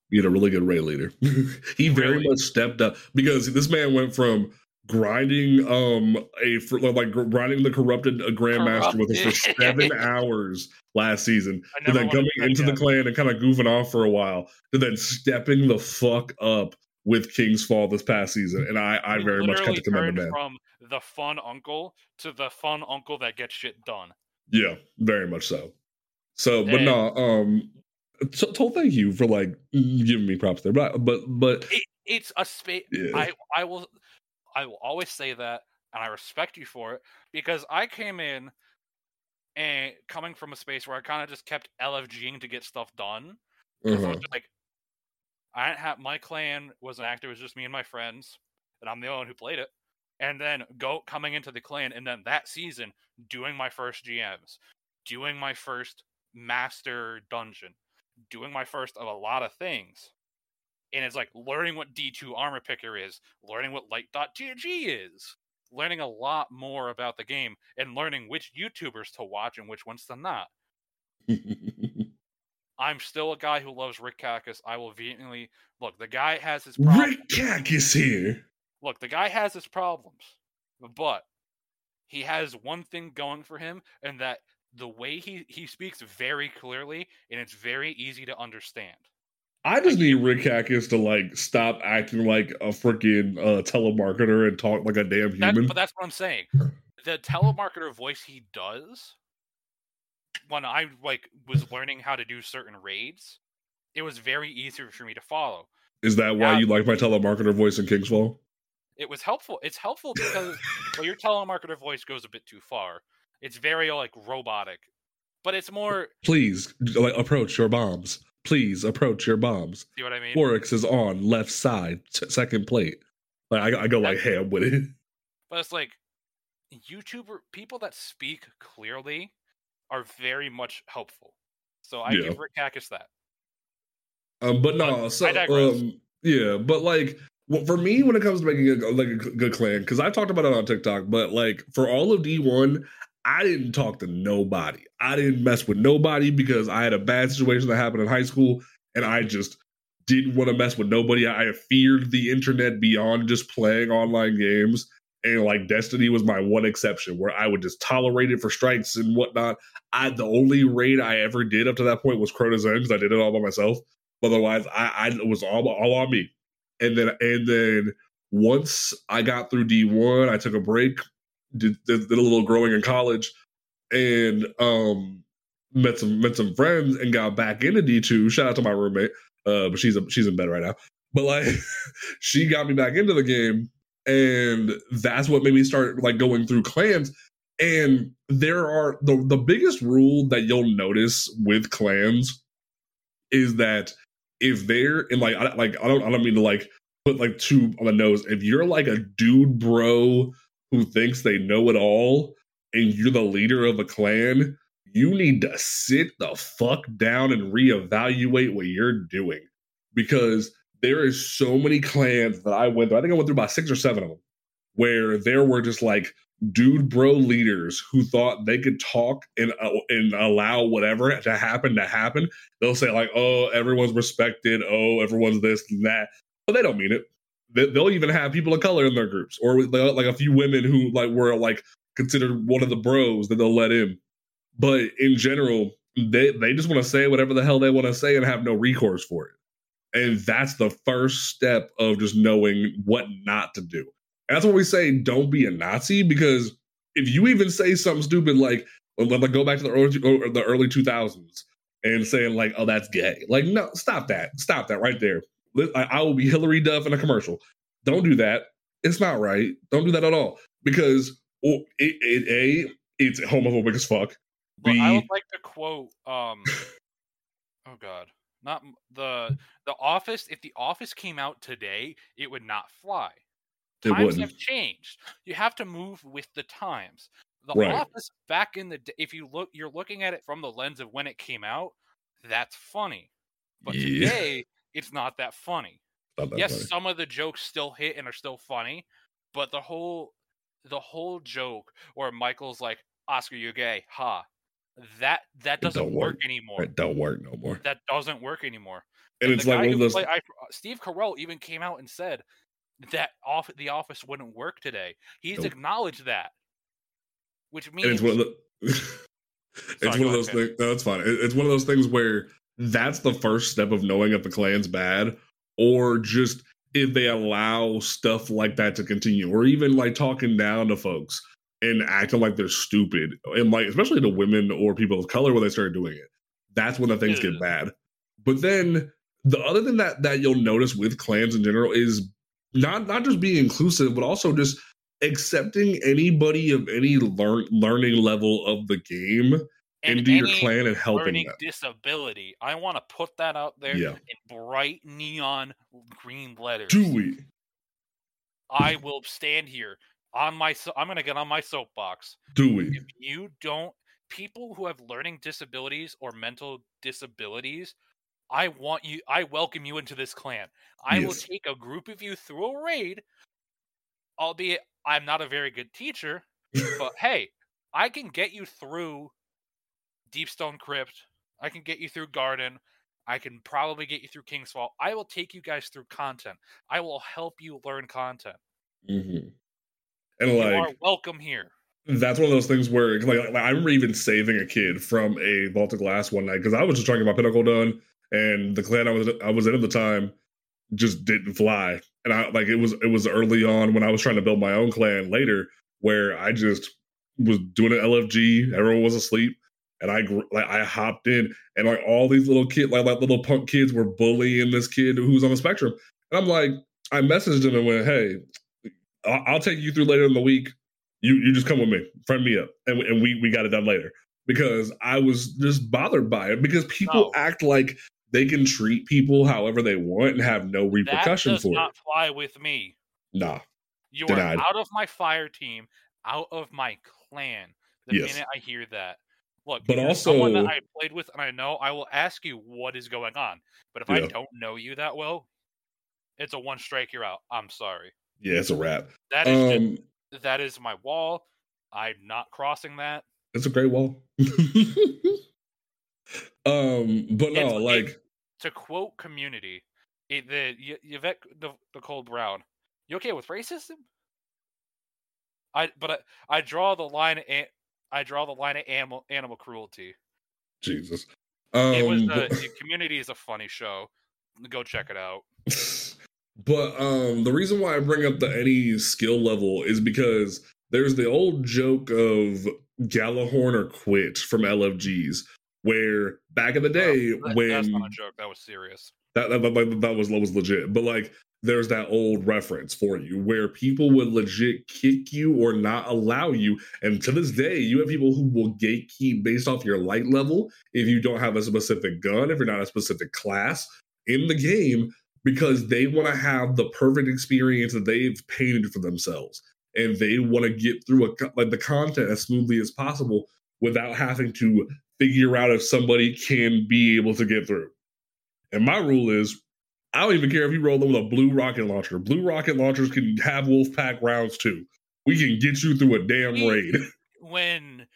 being a really good raid leader. he very much stepped up because this man went from grinding um a for, like grinding the corrupted uh, grandmaster with us for seven hours last season and then coming into the clan and kind of goofing off for a while to then stepping the fuck up with King's Fall this past season and I I very much got to commend the man. From the fun uncle to the fun uncle that gets shit done. Yeah, very much so. So, but no, um, so, so thank you for like giving me props there, but but but It, it's a space. yeah, I I will I will always say that, and I respect you for it because I came in and coming from a space where I kind of just kept LFGing to get stuff done. 'cause I was mm-hmm. like, I didn't have my clan wasn't active; it was just me and my friends, and I'm the only one who played it. And then go coming into the clan, and then that season doing my first GMs, doing my first master dungeon, doing my first of a lot of things. And it's like learning what D2 armor picker is, learning what light.gg is, learning a lot more about the game, and learning which YouTubers to watch and which ones to not. I'm still a guy who loves Rick Kackis. I will vehemently look. The guy has his problems. Rick Cack is here. Look, the guy has his problems, but he has one thing going for him, and that the way he he speaks very clearly, and it's very easy to understand. I just need Rick Kackis to like stop acting like a freaking uh, telemarketer and talk like a damn That, human. but that's what I'm saying. The telemarketer voice he does, when I like was learning how to do certain raids, it was very easy for me to follow. Is that why Yeah. you like my telemarketer voice in Kingsfall? It was helpful. It's helpful because well, your telemarketer voice goes a bit too far. It's very like robotic, but it's more. Please like, approach your bombs. Please approach your bombs. See what I mean? Oryx is on left side, second plate. Like I, I go like ham with it. But it's like YouTuber people that speak clearly are very much helpful. So I Yeah. give Rick Kackis that. Um, but But no, so um, yeah, but like well, for me, when it comes to making a, like a good clan, because I talked about it on TikTok, but like for all of D one, I didn't talk to nobody. I didn't mess with nobody because I had a bad situation that happened in high school, and I just didn't want to mess with nobody. I feared the internet beyond just playing online games. And like Destiny was my one exception where I would just tolerate it for strikes and whatnot. I the only raid I ever did up to that point was Crota's End because I did it all by myself. Otherwise, I, I it was all all on me. And then and then once I got through D one, I took a break, did, did, did a little growing in college, and um met some met some friends and got back into D two. Shout out to my roommate, uh, but she's a, she's in bed right now. But like, she got me back into the game, and that's what made me start like going through clans. And there are the the biggest rule that you'll notice with clans is that if they're in like I, like I don't I don't mean to like put like two on the nose. If you're like a dude bro who thinks they know it all and you're the leader of a clan, you need to sit the fuck down and reevaluate what you're doing because there is so many clans that I went through. I think I went through about six or seven of them where there were just like dude bro leaders who thought they could talk and uh, and allow whatever to happen to happen. They'll say like, "Oh, everyone's respected. Oh, everyone's this and that," but they don't mean it. They, they'll even have people of color in their groups, or like a few women who like were like considered one of the bros that they'll let in. But in general, they they just want to say whatever the hell they want to say and have no recourse for it. And that's the first step of just knowing what not to do. And that's what we say don't be a Nazi because if you even say something stupid like, like go back to the early, the early 2000s and saying like, oh, that's gay. Like, no, stop that. Stop that right there. I, I will be Hilary Duff in a commercial. Don't do that. It's not right. Don't do that at all because well, it, it, a it's homophobic as fuck. B, well, I would like to quote. Um, oh God, not the the Office. If the Office came out today, it would not fly. Times have changed. You have to move with the times. The right. Office back in the day, if you look, you're looking at it from the lens of when it came out. That's funny, but yeah. today it's not that funny. Not that yes, funny. some of the jokes still hit and are still funny, but the whole the whole joke where Michael's like, Oscar, you're gay, ha. That that doesn't work. work. anymore. It don't work no more. That doesn't work anymore. And, and it's like one of those. Play, I, Steve Carell even came out and said that off the office wouldn't work today. He's nope. acknowledged that, which means and it's one of the. it's Sorry, one of those things. No, it's fine. It's one of those things where that's the first step of knowing if the clan's bad, or just if they allow stuff like that to continue, or even like talking down to folks and acting like they're stupid, and like especially to women or people of color when they start doing it. That's when the things get bad. But then the other thing that that you'll notice with clans in general is not not just being inclusive, but also just accepting anybody of any learn, learning level of the game and into your clan and helping them. disability. I want to put that out there yeah. in bright neon green letters. Do we? I will stand here on my. So- I'm going to get on my soapbox. Do we? If you don't, people who have learning disabilities or mental disabilities, I want you. I welcome you into this clan. I yes. will take a group of you through a raid, albeit I'm not a very good teacher. but hey, I can get you through Deepstone Crypt. I can get you through Garden. I can probably get you through King's Fall. I will take you guys through content. I will help you learn content. Mm-hmm. And like, you are welcome here. That's one of those things where, like, I remember even saving a kid from a vault of glass one night because I was just trying to get my pinnacle done, and the clan I was I was in at the time just didn't fly. And I like it was it was early on when I was trying to build my own clan later, where I just was doing an LFG. Everyone was asleep and I like I hopped in, and like all these little kids, like like little punk kids, were bullying this kid who's on the spectrum, and I'm like, I messaged him and went, "Hey, I'll take you through later in the week. You you just come with me, friend me up, and and we we got it done later." Because I was just bothered by it because people no. act like they can treat people however they want and have no repercussion that does for not it. Fly with me. Nah, you denied. are out of my fire team, out of my clan. The yes. minute I hear that, Look, but also someone that I played with and I know, I will ask you what is going on. But if yeah. I don't know you that well, it's a one strike, you're out. I'm sorry. Yeah, it's a wrap. That is um, just, that is my wall. I'm not crossing that. It's a great wall. um, but no, it's, like it, to quote Community, it, the Yvette the, the Cold Brown. You okay with racism? I but I, I draw the line I draw the line at animal animal cruelty. Jesus. Um, it was um, the, the Community is a funny show. Go check it out. but um, the reason why I bring up the any skill level is because there's the old joke of Gjallarhorn or quit from LFGs, where back in the day that, when that's not a joke, that was serious. That that, that, that was that was legit. But like there's that old reference for you where people would legit kick you or not allow you. And to this day, you have people who will gatekeep based off your light level if you don't have a specific gun, if you're not a specific class in the game, because they want to have the perfect experience that they've painted for themselves. and they want to get through a, like the content as smoothly as possible without having to figure out if somebody can be able to get through. And my rule is I don't even care if you roll with a blue rocket launcher. Blue rocket launchers can have Wolfpack rounds too. We can get you through a damn We- raid. when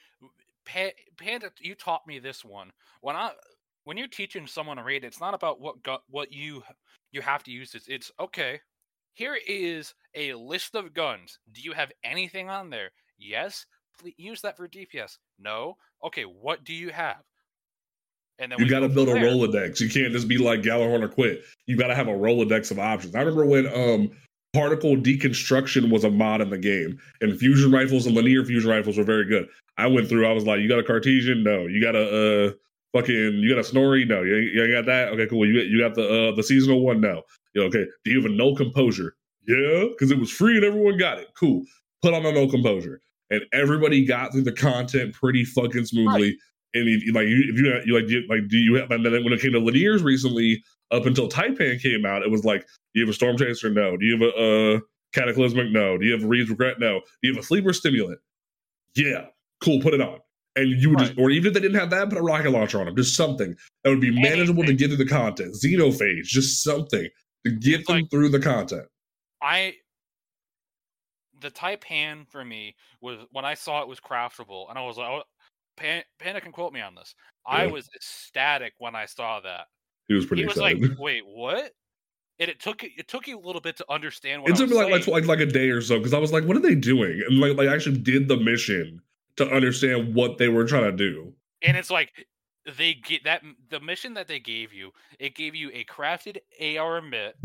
Pa- Panda, you taught me this one. When I when you're teaching someone a raid, it's not about what gu- what you you have to use. This it's okay. Here is a list of guns. Do you have anything on there? Yes. Please use that for DPS. No. Okay. What do you have? And then You got to build a there. Rolodex. You can't just be like or quit. You got to have a Rolodex of options. I remember when um particle deconstruction was a mod in the game, and fusion rifles and linear fusion rifles were very good. I went through. I was like, you got a Cartesian? No. You got a uh fucking you got a Snorri? No. You, you got that? Okay, cool. You you got the uh the seasonal one? No. Okay. Do you have a Null Composure? Yeah, because it was free and everyone got it. Cool. Put on a Null Composure, and everybody got through the content pretty fucking smoothly. And if, like you, if you, you like, you, like, do you have? And then when it came to linears recently, up until Taipan came out, it was like, do you have a storm chaser? No. Do you have a uh, cataclysmic? No. Do you have a Reed's regret? No. Do you have a Sleeper Simulant? Yeah. Cool. Put it on. And you would just, or even if they didn't have that, put a rocket launcher on them. Just something that would be manageable to get through the content. Xenophage, just something to get It's them like- through the content. I the Taipan for me was when I saw it was craftable, and I was like, Pan, Panda can quote me on this. I was ecstatic when I saw that. He was pretty he was excited. like, "Wait, what?" And it took it took you a little bit to understand what it took me like, like like like a day or so because I was like, what are they doing? And like like I actually did the mission to understand what they were trying to do. and it's like they get that the mission that they gave you. It gave you a crafted AR mitt,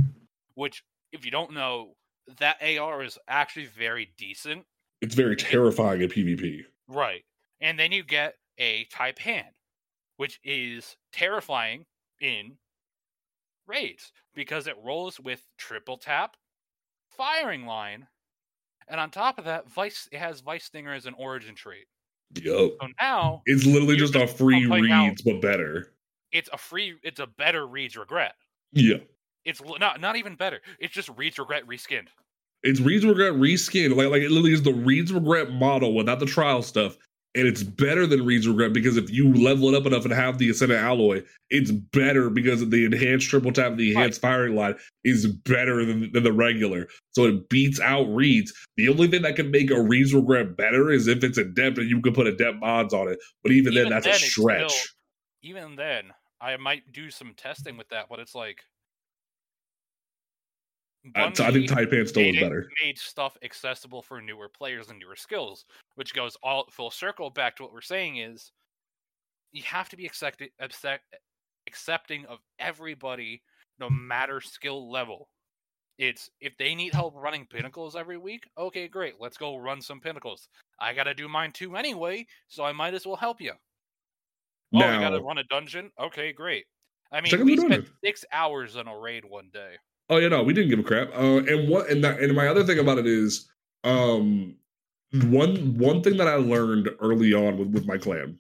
which if you don't know, that AR is actually very decent. It's very terrifying in PvP. Right. And then you get a Taipan, which is terrifying in raids because it rolls with triple tap, firing line, and on top of that, Vice it has Veist Stinger as an origin trait. Yup. So now It's literally just a free pumping out- reads, but better. it's a free it's a better Reed's Regret. Yeah. It's not not even better. It's just Reed's Regret reskinned. It's Reed's Regret reskinned. Like, like it literally is the Reed's Regret model without the trial stuff. And it's better than Reed's Regret because if you level it up enough and have the Ascendant Alloy, it's better because of the enhanced triple tap, the enhanced firing line is better than, than the regular. So it beats out Reed's. The only thing that can make a Reed's Regret better is if it's a adept and you can put a adept mods on it. But even, then, that's then, a stretch. still- Even then, I might do some testing with that, but it's like Uh, I, I think Bungie- Taipan still is better. made stuff accessible for newer players and newer skills, which goes all full circle back to what we're saying is you have to be accepted, accept, accepting of everybody, no matter skill level. It's if they need help running pinnacles every week, okay, great, let's go run some pinnacles. I gotta do mine too anyway, so I might as well help you. Oh, you gotta run a dungeon? Okay, great. I mean, we spent six hours on a raid one day. Oh yeah, no, we didn't give a crap. Uh, and what and that, and my other thing about it is, um, one one thing that I learned early on with with my clan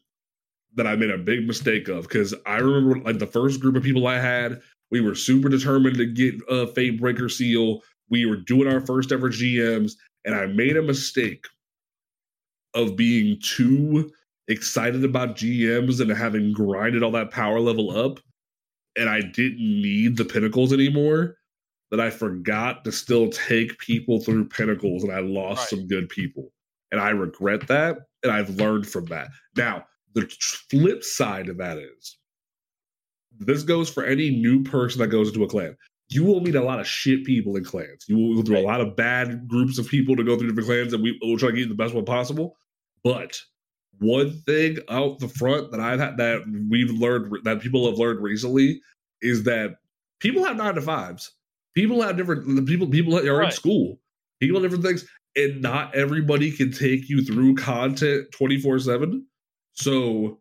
that I made a big mistake of because I remember like the first group of people I had, we were super determined to get a Fate Breaker seal. We were doing our first ever GMs, and I made a mistake of being too excited about GMs and having grinded all that power level up, and I didn't need the pinnacles anymore that I forgot to still take people through pinnacles and I lost Right. some good people. And I regret that. And I've learned from that. Now, the flip side of that is this goes for any new person that goes into a clan. You will meet a lot of shit people in clans. You will go through a lot of bad groups of people to go through different clans, and we will try to get you the best one possible. But one thing out the front that I've had that we've learned that people have learned recently is that people have nine to fives. People have different people. People are in school. People have different things, and not everybody can take you through content twenty four seven. So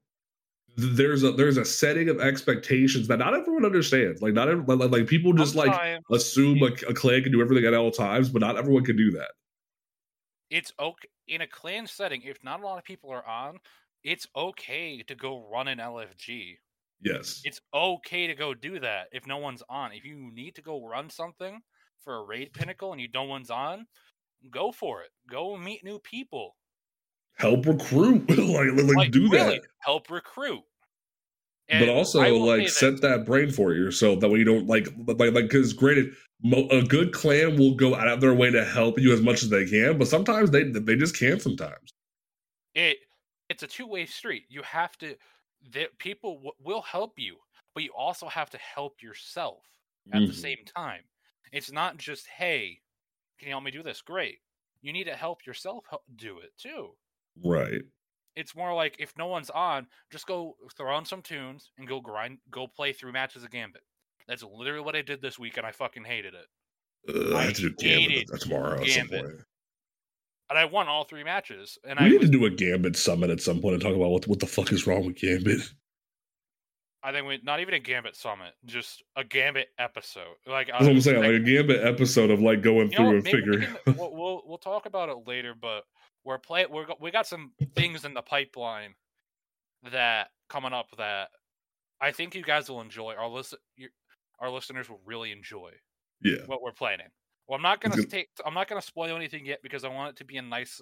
there's a there's a setting of expectations that not everyone understands. Like not every, like, like people just like assume a, a clan can do everything at all times, but not everyone can do that. it's okay in a clan setting if not a lot of people are on it's okay to go run an lfg Yes. it's okay to go do that if no one's on if you need to go run something for a raid pinnacle and you no one's on go for it. Go meet new people. Help recruit, like, like, Like, do really, that. help recruit. but also I will say like set that brain for yourself that way you don't like like like because granted mo- a good clan will go out of their way to help you as much as they can but sometimes they they just can't sometimes it it's a two-way street. You have to that people w- will help you, but you also have to help yourself at the Mhm. same time. It's not just, "Hey, can you help me do this?" Great. You need to help yourself help do it too. right It's more like if no one's on, just go throw on some tunes and go grind, go play through matches of Gambit. That's literally what I did this week, and I fucking hated it. Ugh, I I have to do hated gambit tomorrow at some Gambit. And I won all three matches, and we I need was, to do a gambit summit at some point and talk about what what the fuck is wrong with gambit I think we not even a Gambit summit, just a Gambit episode. Like that's i'm uh, saying like- a gambit episode of like going You know through and figuring we'll, we'll we'll talk about it later, but we're play we're we got some things in the pipeline that coming up that I think you guys will enjoy. Our listen, our listeners will really enjoy yeah what we're planning. Well, I'm not gonna take I'm not gonna spoil anything yet because I want it to be a nice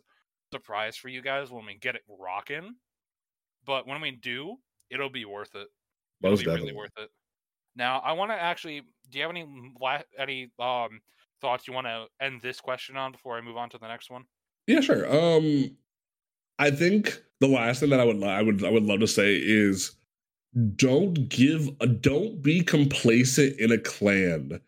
surprise for you guys when we get it rocking. But when we do, it'll be worth it. It'll most be definitely really worth it. Now, I want to actually. Do you have any any um thoughts you want to end this question on before I move on to the next one? Yeah, sure. Um, I think the last thing that I would I would I would love to say is don't give uh, don't be complacent in a clan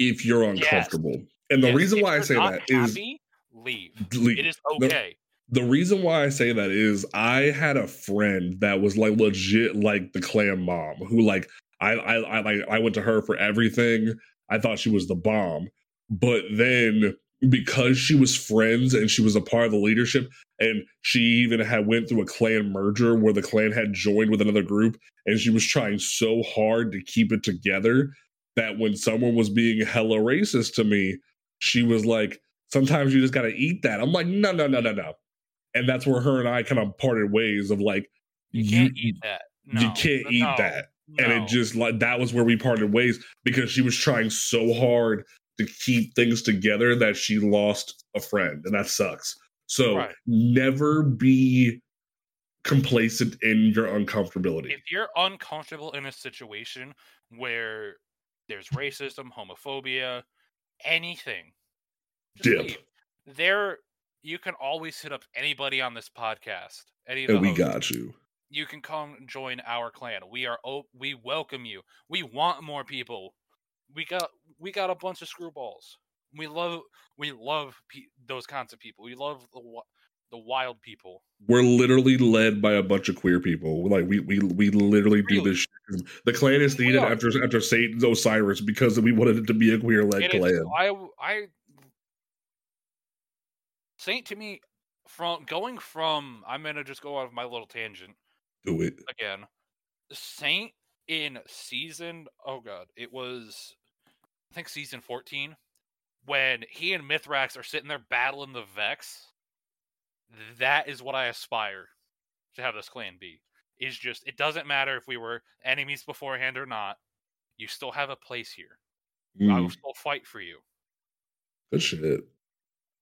if you're uncomfortable. And the Yes, reason if why I say that is happy, leave. leave. It is okay. the reason why I say that is I had a friend that was like legit like the clan mom who like I I I like I went to her for everything. I thought she was the bomb. But then because she was friends and she was a part of the leadership and she even had went through a clan merger where the clan had joined with another group and she was trying so hard to keep it together that when someone was being hella racist to me, she was like, sometimes you just gotta eat that. I'm like, no, no, no, no, no and that's where her and I kind of parted ways of like You you can't eat that. No, you can't eat no, that and it just like that was where we parted ways because she was trying so hard to keep things together that she lost a friend and that sucks so Right. never be complacent in your uncomfortability if you're uncomfortable in a situation where there's racism, homophobia, anything, just Dip. leave. There, you can always hit up anybody on this podcast. Any of and we hosts. got you you can come join our clan. We are op- we welcome you. We want more people. We got we got a bunch of screwballs. We love we love pe- those kinds of people. We love the the wild people. we're literally led by a bunch of queer people like we we, we literally do this shit. the clan is needed after after satan's osiris because we wanted it to be a queer led clan I I Saint to me from going from I'm gonna just go off my little tangent do it again. Saint in season oh god, it was I think season 14 when he and Mithrax are sitting there battling the Vex. That is what I aspire to have this clan be. Is just it doesn't matter if we were enemies beforehand or not. You still have a place here. I Mm. will still fight for you. Good shit.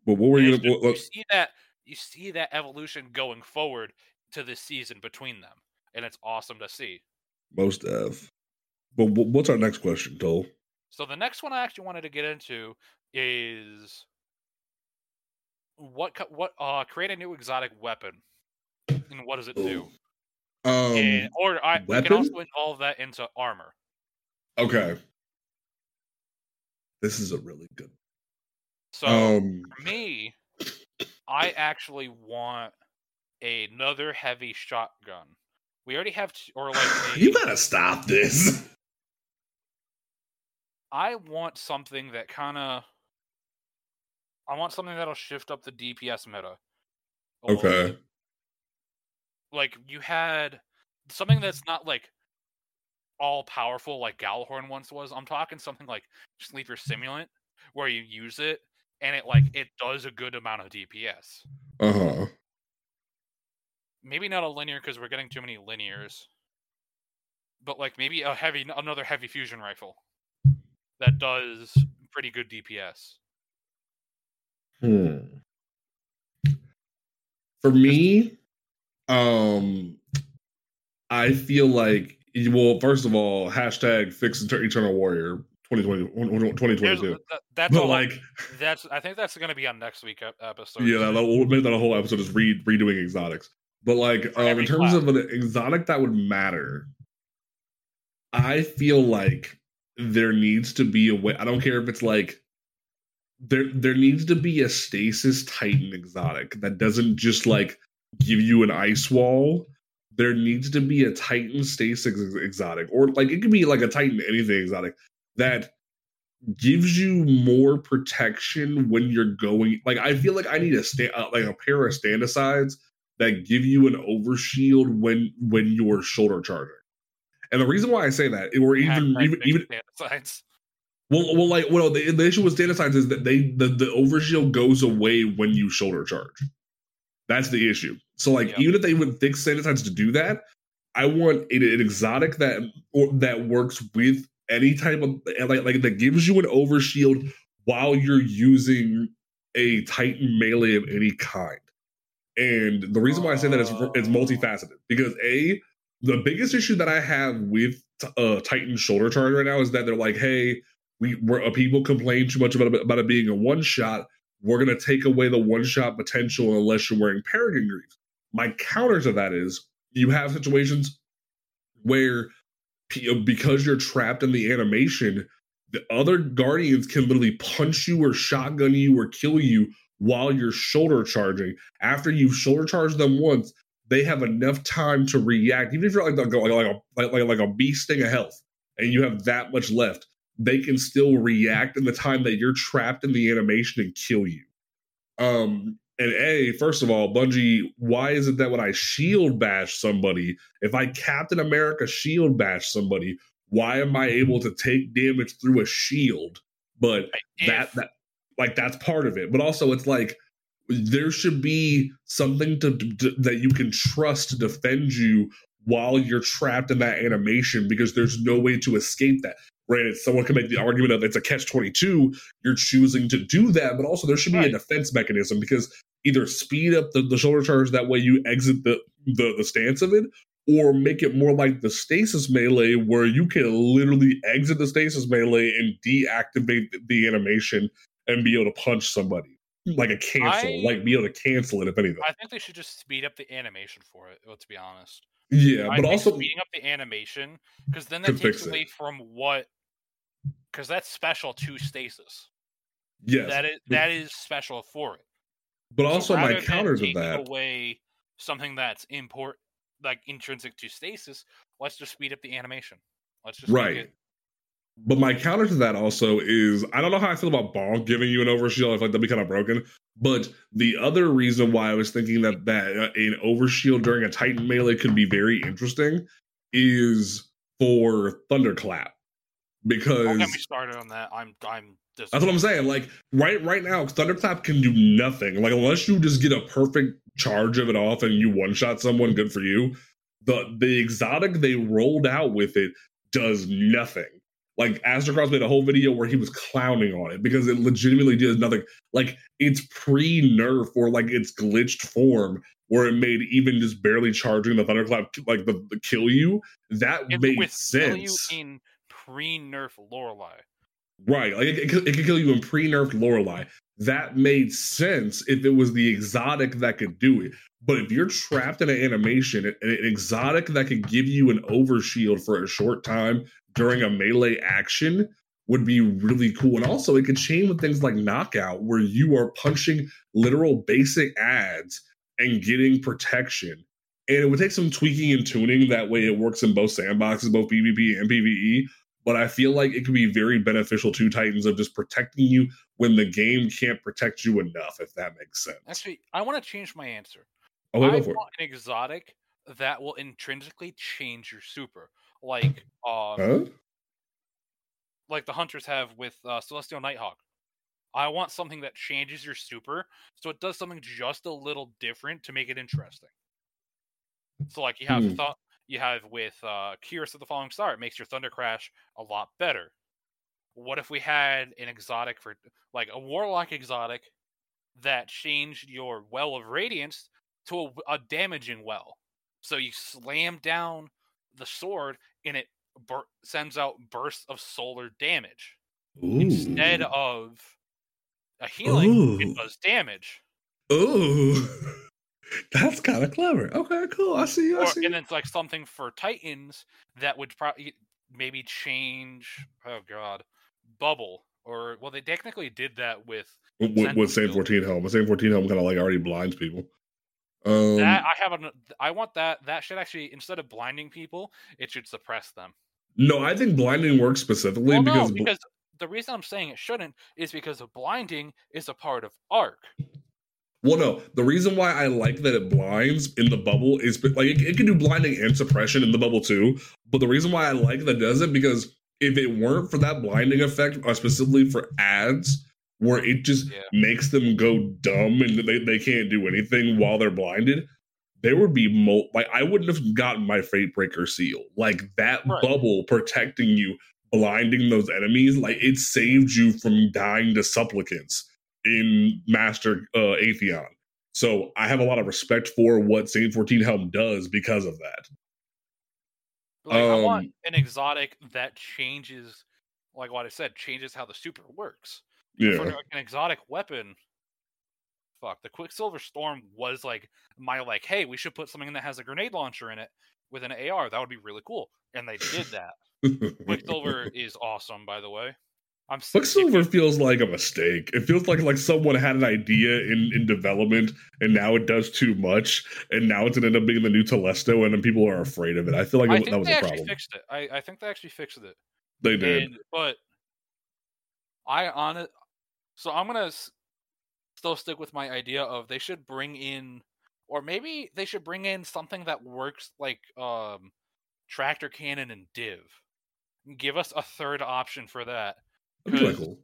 But what were you just- What, you see that you see that evolution going forward to this season between them, and it's awesome to see. most of. But what's our next question, Tol? So the next one I actually wanted to get into is what what uh create a new exotic weapon and what does it do? Um. and, or I we can also involve that into armor. okay. This is a really good. So um. for me, I actually want another heavy shotgun. We already have, t- or like a- You gotta stop this. I want something that kind of. I want something that'll shift up the DPS meta. Okay. bit. Like you had something that's not like all powerful like Gjallarhorn once was. I'm talking something like Sleeper Simulant, where you use it and it like it does a good amount of DPS. Uh huh. Maybe not a linear because we're getting too many linears. But like maybe a heavy, another heavy fusion rifle that does pretty good DPS. Hmm. For me, um, I feel like well, first of all, hashtag fix Eternal Warrior 2020, 2022. That's But all- like, that's I think that's going to be on next week episode. yeah, that, we'll make that a whole episode is re- redoing exotics. But like, um, in terms class. of an exotic that would matter, I feel like there needs to be a way. I don't care if it's like there there needs to be a stasis titan exotic that doesn't just like give you an ice wall. There needs to be a titan stasis ex- exotic, or like it could be like a titan anything exotic that gives you more protection when you're going. Like I feel like I need a sta- uh, like a pair of standicides that give you an overshield when when you're shoulder charging. And the reason why I say that, or even even even. Well, well, like, well, the, the issue with standicides is that they the, the overshield goes away when you shoulder charge. That's the issue. So, like, even if they would fix standicides to do that, I want an, an exotic that or that works with any type of like like that gives you an overshield while you're using a Titan melee of any kind. And the reason why I say that is it's multifaceted because a the biggest issue that I have with uh, Titan shoulder charge right now is that they're like, hey, we we're, uh, people complain too much about about it being a one shot. We're gonna take away the one shot potential unless you're wearing Peregrine Greaves. My counter to that is you have situations where uh, because you're trapped in the animation, the other guardians can literally punch you or shotgun you or kill you while you're shoulder charging. After you've shoulder charged them once, they have enough time to react. Even if you're like like, like, like, like, like a bee sting of health and you have that much left, they can still react in the time that you're trapped in the animation and kill you. Um and A, first of all, Bungie, why is it that when I shield bash somebody, if I Captain America shield bash somebody, why am I able to take damage through a shield? But that that like that's part of it but also it's like there should be something to, to- that you can trust to defend you while you're trapped in that animation because there's no way to escape that granted someone can make the argument of it's a catch 22 you're choosing to do that but also there should be a defense mechanism because either speed up the, the shoulder charge that way you exit the, the the stance of it or make it more like the stasis melee where you can literally exit the stasis melee and deactivate the, animation and be able to punch somebody hmm. like a cancel, I- like be able to cancel it if anything. I think they should just speed up the animation for it. Let's be honest. yeah, I but also speeding up the animation because then that takes fix it. away from what because that's special to stasis. yes, that is that is special for it. but So also my rather than counter to that. away something that's import like intrinsic to stasis. Let's just speed up the animation. Let's just Right. it- But my counter to that also is I don't know how I feel about Bonk giving you an overshield. I feel like that'd be kind of broken. But the other reason why I was thinking that that uh, an overshield during a Titan melee could be very interesting is for Thunderclap because Don't get me started on that. I'm I'm. That's what I'm saying. Like right right now, Thunderclap can do nothing. Like unless you just get a perfect charge of it off and you one shot someone, good for you. The the exotic they rolled out with it does nothing. Like Aztecross made a whole video where he was clowning on it because it legitimately does nothing. Like it's pre nerf or like its glitched form where it made even just barely charging the thunderclap like the, the kill you. That made sense. In pre nerf Loreley. Right. Like it, it, could- it could kill you in pre-nerfed Loreley. That made sense if it was the exotic that could do it. But if you're trapped in an animation, an, an exotic that could give you an overshield for a short time during a melee action would be really cool. And also it could chain with things like knockout, where you are punching literal basic ads and getting protection. And it would take some tweaking and tuning. That way it works in both sandboxes, both PvP and PvE but I feel like it could be very beneficial to Titans of just protecting you when the game can't protect you enough, if that makes sense. Actually, I want to change my answer. oh, I go for it. want an exotic that will intrinsically change your super, like um, Huh? like the hunters have with uh, Celestial Nighthawk. I want something that changes your super, so it does something just a little different to make it interesting. So, like you have Hmm. thought, you have with uh, Cuirass of the Falling Star, it makes your Thunder Crash a lot better. What if we had an exotic for like a Warlock exotic that changed your well of radiance to a, a damaging well. So you slam down the sword and it bur- sends out bursts of solar damage Ooh. instead of a healing. Ooh. It does damage. Ooh. That's kind of clever. Okay, cool. I see. I Or, see. and it's like something for Titans that would probably maybe change. Oh god, bubble or well, they technically did that with with, with, Sentinel. 14 helm. The Saint 14 helm kind of like already blinds people. Um, that. I have an. I want that. That should actually instead of blinding people, it should suppress them. no, I think blinding works specifically Well, because, no, because the reason I'm saying it shouldn't is because of blinding is a part of arc. Well, no, the reason why I like that it blinds in the bubble is like it, it can do blinding and suppression in the bubble too. But the reason why I like that it does it because if it weren't for that blinding effect, uh, specifically for ads, where it just Yeah. makes them go dumb and they, they can't do anything while they're blinded, there would be mo like I wouldn't have gotten my fate breaker seal. Like that Right. bubble protecting you, blinding those enemies, like it saved you from dying to supplicants in Master uh Atheon. So I have a lot of respect for what Saint 14 Helm does because of that. Like I want Um, an exotic that changes, like what I said, changes how the super works. For Yeah. like, an exotic weapon, fuck the Quicksilver Storm was like my like, hey, we should put something that has a grenade launcher in it with an AR. That would be really cool, and they did that. Quicksilver is awesome, by the way. I'm Quicksilver feels like a mistake. It feels like like someone had an idea in, in development and now it does too much and now it's gonna end up being the new Telesto and then people are afraid of it. I feel like I it- that was a problem. fixed it. I, I think they actually fixed it. They did. And, but I on it. So I'm gonna s- still stick with my idea of they should bring in, or maybe they should bring in something that works like um, tractor cannon and div. Give us a third option for that. That'd be cool.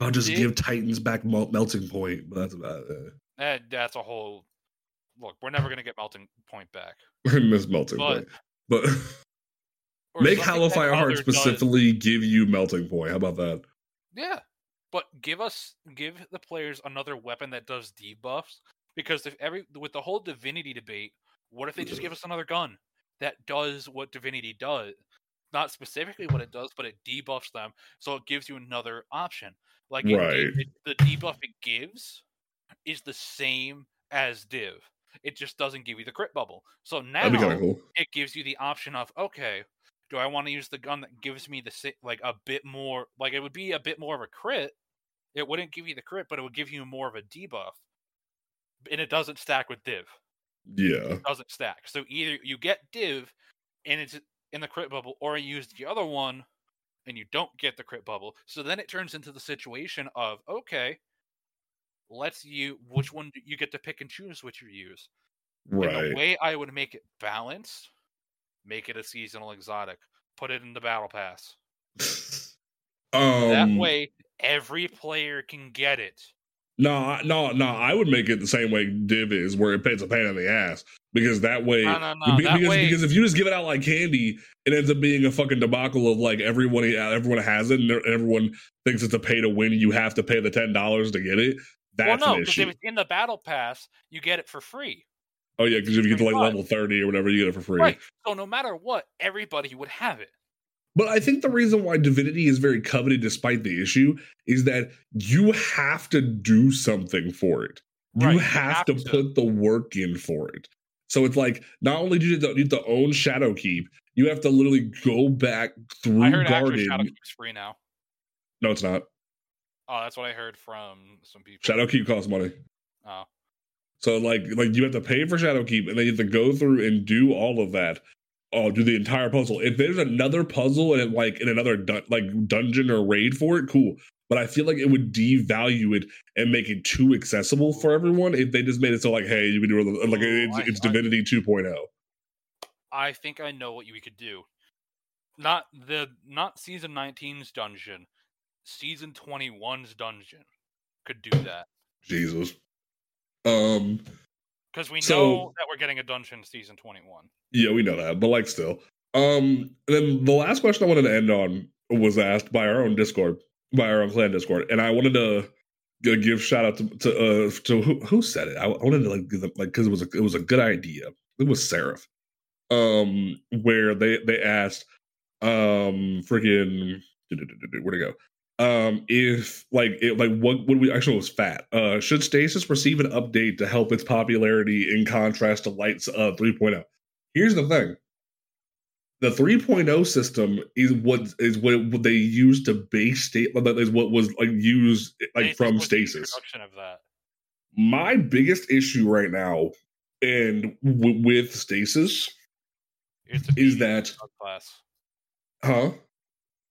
I'll just Div- give Titans back melting point, but that's about it. That that's a whole. Look, we're never gonna get melting point back. We Miss melting But- point. But make Hollow that Fire Heart does- specifically give you melting point. How about that? Yeah, but give us give the players another weapon that does debuffs because if every with the whole divinity debate, what if they just give us another gun that does what divinity does? Not specifically what it does, but it debuffs them, so it gives you another option. Like it, Right. it- the debuff it gives is the same as div. It just doesn't give you the crit bubble. So now That'd be kind of cool. it gives you the option of okay do i want to use the gun that gives me the like a bit more like it would be a bit more of a crit it wouldn't give you the crit but it would give you more of a debuff and it doesn't stack with div Yeah. it doesn't stack so either you get div and it's in the crit bubble or you use the other one and you don't get the crit bubble so then it turns into the situation of okay let's you which one do you get to pick and choose which you use and the way I would make it balanced, make it a seasonal exotic. Put it in the battle pass. um, that way, every player can get it. No, no, no. I would make it the same way Div is, where it pays a pain in the ass. Because that way, No, no, no. be- that because, way, because if you just give it out like candy, it ends up being a fucking debacle of like everyone uh, everyone has it and everyone thinks it's a pay to win. You have to pay the ten dollars to get it. well, That's no, an because if it's in the battle pass, you get it for free. oh yeah, because if you get to like 25. level thirty or whatever, you get it for free. Right. So no matter what, everybody would have it. But I think the reason why Divinity is very coveted, despite the issue, is that you have to do something for it. You Right, you have, have to, to. put the work in for it. So it's like not only do you need to, own Shadowkeep, you have to literally go back through I heard Garden. Shadow Keep's free now. No, it's not. Oh, that's what I heard from some people. Shadowkeep costs money. Oh, So like like you have to pay for Shadowkeep, and then you have to go through and do all of that. Oh, do the entire puzzle. If there's another puzzle and it, like in another dun- like dungeon or raid for it, cool. But I feel like it would devalue it and make it too accessible for everyone if they just made it so like, hey, you can do it like Oh, it's, I- it's I- Divinity oh. 2.0. I think I know what we could do. Not the not season 19's dungeon, season 21's dungeon could do that. Jesus. Um. Because we So- know that we're getting a dungeon season 21. Yeah, we know that, but like still. Um. And then the last question I wanted to end on was asked by our own Discord, by our own clan Discord, and I wanted to give shout out to to, uh, to who, who said it. I, I wanted to like give them, like because it was a it was a good idea. It was Seraph, um, where they they asked, um, freaking where to go. Um, if like it, like what would we actually was fat? Uh, should Stasis receive an update to help its popularity in contrast to Lights uh 3.0? Here's the thing. The 3.0 system is what is what they use to base state is what was like used like Stasis from stasis. of that. My biggest issue right now and w- with stasis is that subclass. huh?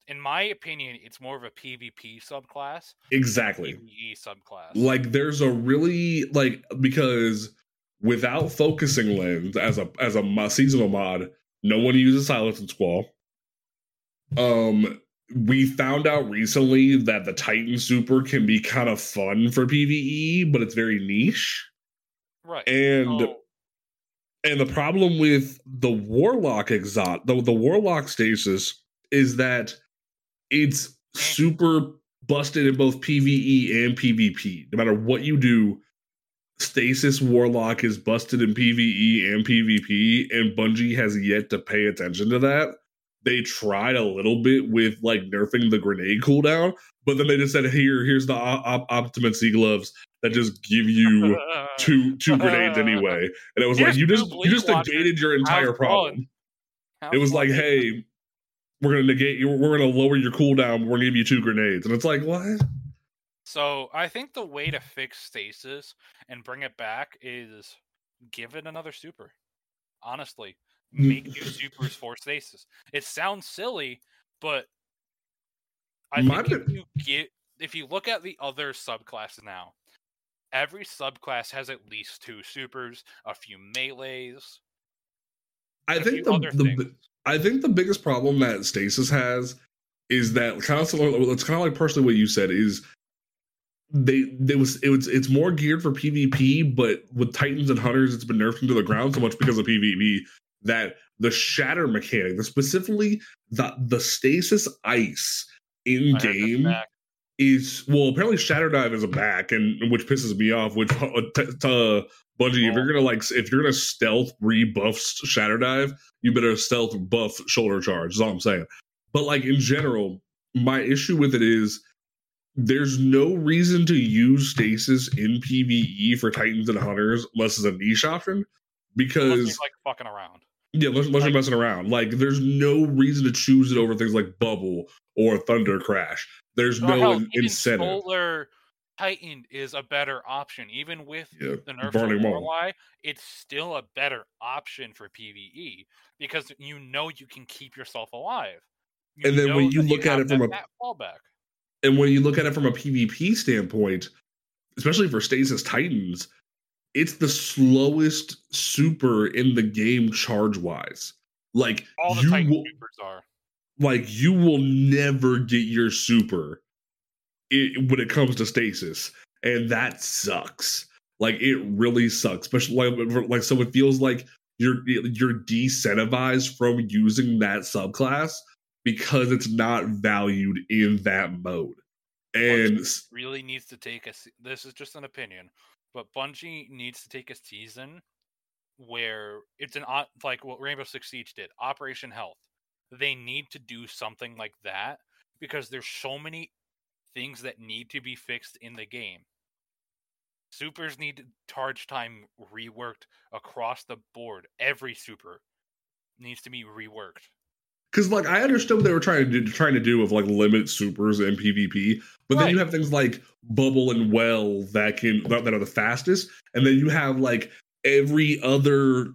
In my opinion, it's more of a PvP subclass, Exactly. PvE subclass. like there's a really like because without focusing lens as a as a seasonal mod no one uses silence and squall um we found out recently that the titan super can be kind of fun for pve but it's very niche right. and So, and the problem with the warlock exot the, the warlock stasis is that it's super busted in both pve and pvp no matter what you do stasis warlock is busted in pve and pvp and bungie has yet to pay attention to that. They tried a little bit with like nerfing the grenade cooldown but then they just said here here's the op- Osmiomancy gloves that just give you two two grenades anyway. And it was like you just you just negated your entire problem. It was like hey we're gonna negate you we're gonna lower your cooldown we're gonna give you two grenades and it's like what So I think the way to fix stasis and bring it back is give it another super. Honestly, make new supers for stasis. It sounds silly, but I My think if you get if you look at the other subclasses now, every subclass has at least two supers, a few melees, I think the, the. I think the biggest problem that stasis has is that kind of similar it's kind of like partially what you said is they they was it was it's more geared for pvp but with titans and hunters it's been nerfed into the ground so much because of pvp that the shatter mechanic the specifically the the stasis ice in I heard that's game is well apparently shatter dive is a back and which pisses me off which uh, t- t- uh, bungie if you're gonna like if you're gonna stealth rebuff shatter dive you better stealth buff shoulder charge is all i'm saying but like in general my issue with it is there's no reason to use stasis in pve for titans and hunters unless it's a niche option Unless because you're, like fucking around. yeah, unless, unless Like- you're messing around. Like, there's no reason to choose it over things like Bubble or Thunder Crash. There's oh, no hell, in- incentive. Solar Titan is a better option, even with Yeah, the nerf to Loreley, it's still a better option for PVE because you know you can keep yourself alive. And then when you look at it from a- fallback. And when you look at it from a PvP standpoint, especially for Stasis Titans, it's the slowest super in the game charge wise. Like all the you Titan will, supers are. like you will never get your super i when it comes to stasis and that sucks like it really sucks especially like, like so it feels like you're you're decentivized from using that subclass because it's not valued in that mode and s- Really needs to take a. This is just an opinion, but Bungie needs to take a season where it's an like what Rainbow Six Siege did, Operation Health. They need to do something like that because there's so many things that need to be fixed in the game. Supers need charge time reworked across the board. Every super needs to be reworked. because like I understood what they were trying to do, trying to do of like limit supers and PvP, but then you have things like Bubble and Well that can that that are the fastest, and then you have like every other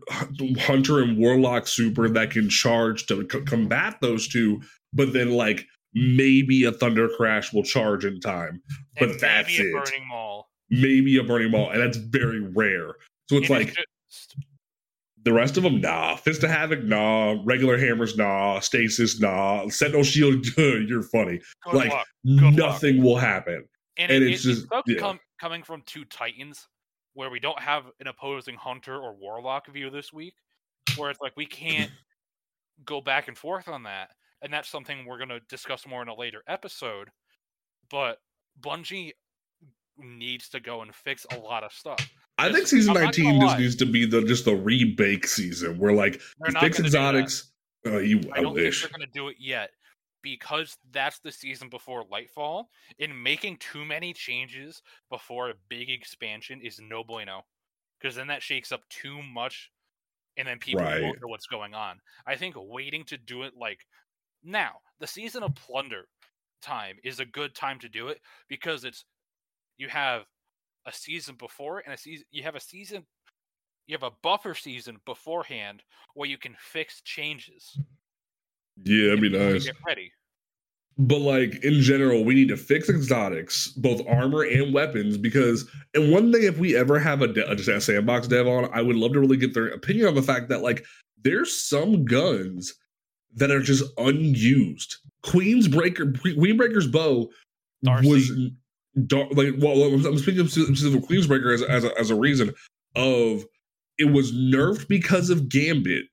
Hunter and Warlock super that can charge to c- combat those two, but then like maybe a Thunder Crash will charge in time, But And that's maybe a it. burning maul. maybe a Burning Maul, and that's very rare. So it's It like just- the rest of them, nah. Fist of Havoc, nah. Regular hammers, nah. Stasis, nah. Sentinel Shield, you're funny. good like, luck. luck. Nothing will happen. And, and it, it's it, just- yeah. com- coming from two titans where we don't have an opposing hunter or warlock view this week, where it's like we can't go back and forth on that, and that's something we're going to discuss more in a later episode. But Bungie needs to go and fix a lot of stuff. I think season I'm 19 just needs to be the just the rebake season where like They're you fix gonna do that. exotics. Uh, you, I, I don't wish. think they're going to do it yet because that's the season before Lightfall. And making too many changes before a big expansion is no bueno because then that shakes up too much and then people Right. won't know what's going on. I think waiting to do it like now, the season of Plunder time is a good time to do it because it's you have a season before and a season you have a season you have a buffer season beforehand where you can fix changes Yeah, that'd be nice. Get ready. But like in general, we need to fix exotics, both armor and weapons, because and one thing if we ever have a, de- just a sandbox dev on, I would love to really get their opinion on the fact that like there's some guns that are just unused. Queen's Breaker, Queenbreaker's bow Darcy. was dar- like well, I'm speaking of Queensbreaker as as a, as a reason of it was nerfed because of Gambit,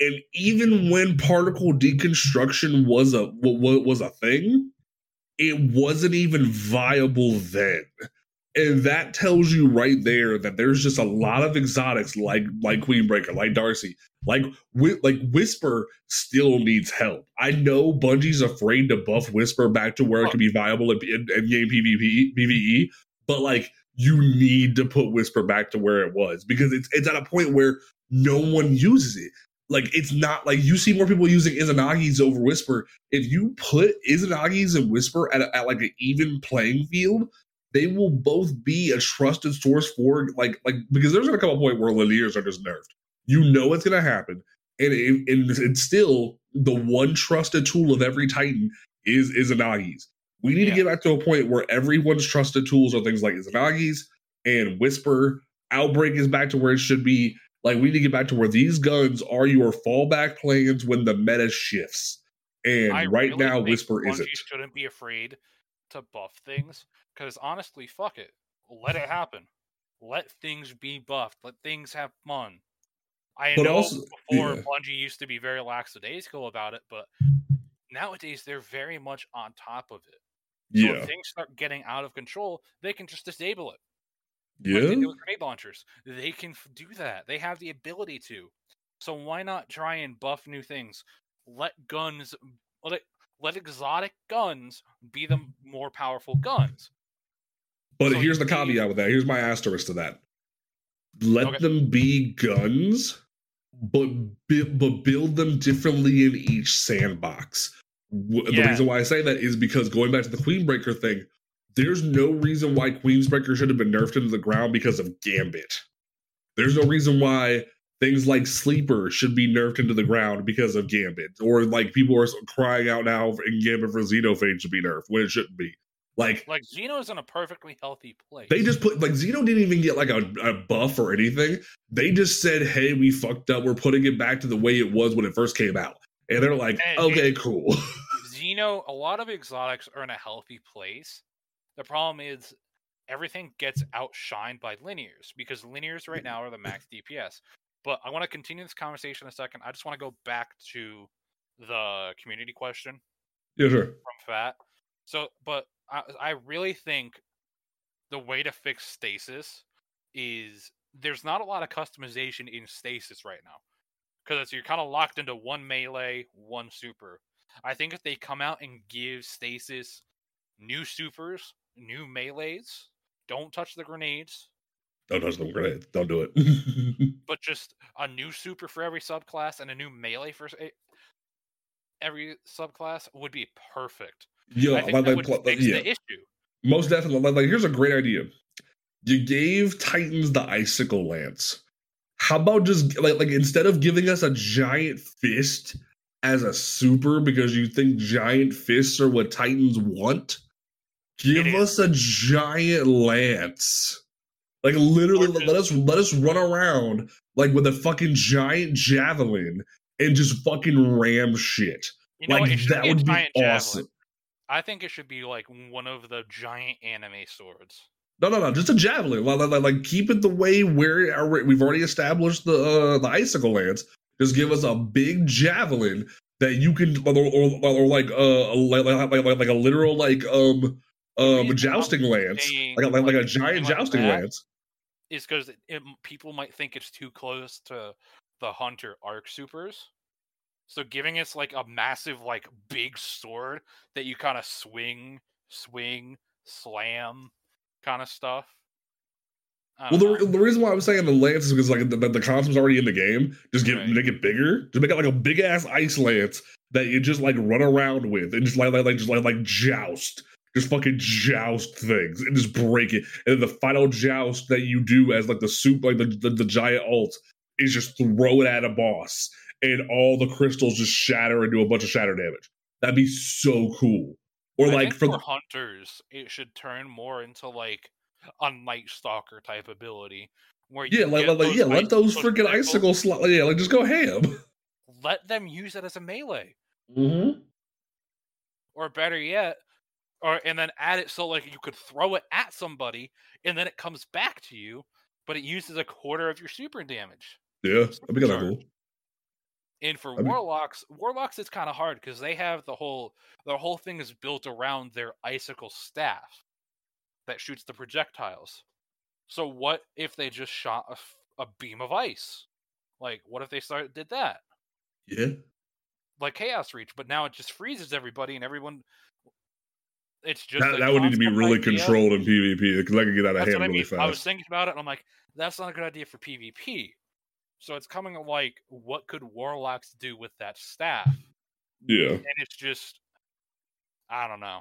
and even when particle deconstruction was a was a thing, it wasn't even viable then. And that tells you right there that there's just a lot of exotics like like Queenbreaker, like Darcy, like like Whisper still needs help. I know Bungie's afraid to buff Whisper back to where it can be viable in, in, in game PvP PvE, but like you need to put Whisper back to where it was because it's it's at a point where no one uses it. Like it's not like you see more people using Izanagi's over Whisper. If you put Izanagi's and Whisper at, a, at like an even playing field, they will both be a trusted source for like like because there's gonna come a point where linears are just nerfed. You know it's gonna happen, and it, and it's still the one trusted tool of every Titan is Izanagi's. We need Yeah. to get back to a point where everyone's trusted tools are things like Izanagi's and Whisper. Outbreak is back to where it should be. Like we need to get back to where these guns are your fallback plans when the meta shifts. And I right really now, Whisper Bungie isn't. shouldn't be afraid to buff things because honestly, fuck it, let it happen. Let things be buffed. Let things have fun. I But know also- before yeah. Bungie used to be very lackadaisical about it, but nowadays they're very much on top of it. So Yeah, if things start getting out of control, they can just disable it. yeah. like they do with grenade launchers. They can do that. They have the ability to. So why not try and buff new things? Let guns let it, let exotic guns be the more powerful guns. But So here's the caveat with that. Here's my asterisk to that. Let Okay. them be guns, but but build them differently in each sandbox. W- The reason why I say that is because going back to the Queenbreaker thing, there's no reason why Queensbreaker should have been nerfed into the ground because of Gambit. There's no reason why things like Sleeper should be nerfed into the ground because of Gambit, or like people are crying out now in Gambit for Xenophage to be nerfed when it shouldn't be. Like Like Xeno's in a perfectly healthy place. they just put like Xeno didn't even get like a, a buff or anything. They just said, "Hey, we fucked up. We're putting it back to the way it was when it first came out." And they're like, And "Okay, it- cool." Xeno, a lot of exotics are in a healthy place. The problem is everything gets outshined by linears because linears right now are the max DPS. But I want to continue this conversation in a second. I just want to go back to the community question yeah, sure. from Fat. So, but I, I really think the way to fix stasis is there's not a lot of customization in stasis right now because you're kind of locked into one melee, one super. I think if they come out and give stasis new supers, new melees, don't touch the grenades, Don't touch them grenades. Don't do it. but just a new super for every subclass and a new melee for eh, every subclass would be perfect. Yeah, I think like, like, fix yeah, the issue. most definitely. Like, like, here's a great idea. You gave Titans the icicle lance. How about just like like instead of giving us a giant fist as a super because you think giant fists are what Titans want, give us a giant lance. Like literally, let, let us let us run around like with a fucking giant javelin and just fucking ram shit. You know like? That would be awesome. javelin. I think it should be like one of the giant anime swords. No, no, no, just a javelin. Like, like, like keep it the way where our- we've already established the uh, the icicle lance. Just give us a big javelin that you can, or, or, or like uh, like, like, like, like a literal like um um jousting lance, like a, like, like a giant like jousting lance. is because people might think it's too close to the Hunter Arc Supers. So giving us like a massive, like big sword that you kind of swing, swing, slam, kind of stuff. Well, the, know. the reason why I'm saying the lance is because like the, the, concept's already in the game. Just get Right. make it bigger. Just make it like a big ass ice lance that you just like run around with and just like like, like just like like joust. Just fucking joust things and just break it. And then the final joust that you do as like the soup, like the, the, the giant alt, is just throw it at a boss. And all the crystals just shatter and do a bunch of shatter damage. That'd be so cool. Or I like think for for the, hunters, it should turn more into like a Night Stalker type ability, where yeah, you like, like, like yeah, let those freaking pistols, icicle slot. Yeah, like just go ham. Let them use it as a melee, Mm-hmm. or better yet, or and then add it so like you could throw it at somebody and then it comes back to you, but it uses a quarter of your super damage. Yeah, that'd be kind of cool. And for I mean- warlocks, warlocks it's kind of hard because they have the whole their whole thing is built around their icicle staff that shoots the projectiles. So what if they just shot a beam of ice? Like what if they started did that? Yeah. Like chaos reach, but now it just freezes everybody and everyone. It's just That, that would need to be really idea. controlled in PvP because I could get out of hand I really mean. fast. I was thinking about it, and I'm like, that's not a good idea for PvP. So it's coming like, what could warlocks do with that staff? yeah, And it's just, I don't know.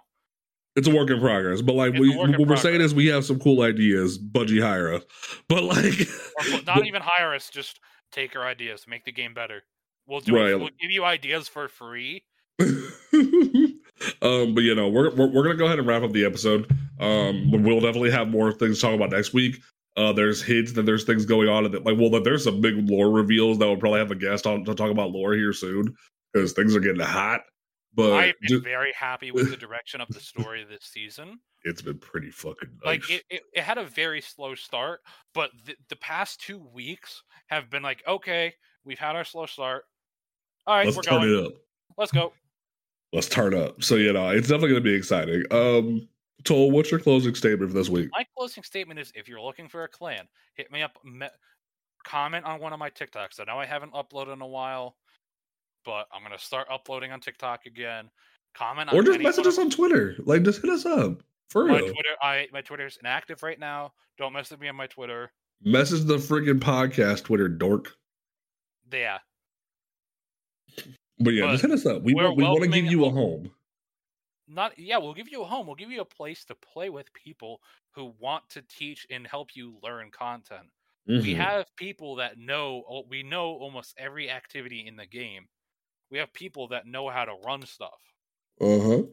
it's a work in progress. But like It's we, a work in what we're saying is we have some cool ideas. Bungie hire us, but like, Or not even hire us, just take our ideas, make the game better. We'll do Right. it. We'll give you ideas for free. um, but you know, we're, we're we're gonna go ahead and wrap up the episode. Um, we'll definitely have more things to talk about next week. Uh, there's hints that there's things going on that like well, that there's some big lore reveals that we'll probably have a guest on to talk about lore here soon because things are getting hot. But I've been ju- very happy with the direction of the story this season. it's been pretty fucking nice. Like it, it, it had a very slow start, but the, the past two weeks have been like, okay, we've had our slow start. All right, Let's we're turn going. it up. Let's go. Let's turn up. So you know, it's definitely gonna be exciting. Um, Tol, what's your closing statement for this week? My closing statement is: if you're looking for a clan, hit me up. Me- comment on one of my TikToks. I know I haven't uploaded in a while, but I'm gonna start uploading on TikTok again. Comment on Or just message us of- on Twitter. Like, just hit us up for my real. Twitter. I my Twitter's inactive right now. Don't mess with me on my Twitter. Message the freaking podcast Twitter dork. Yeah, But yeah, But just hit us up. We we're want, to give you a home. Not yeah. We'll give you a home. We'll give you a place to play with people who want to teach and help you learn content. We Mhm. have people that know. We know almost every activity in the game. We have people that know how to run stuff. Uh huh.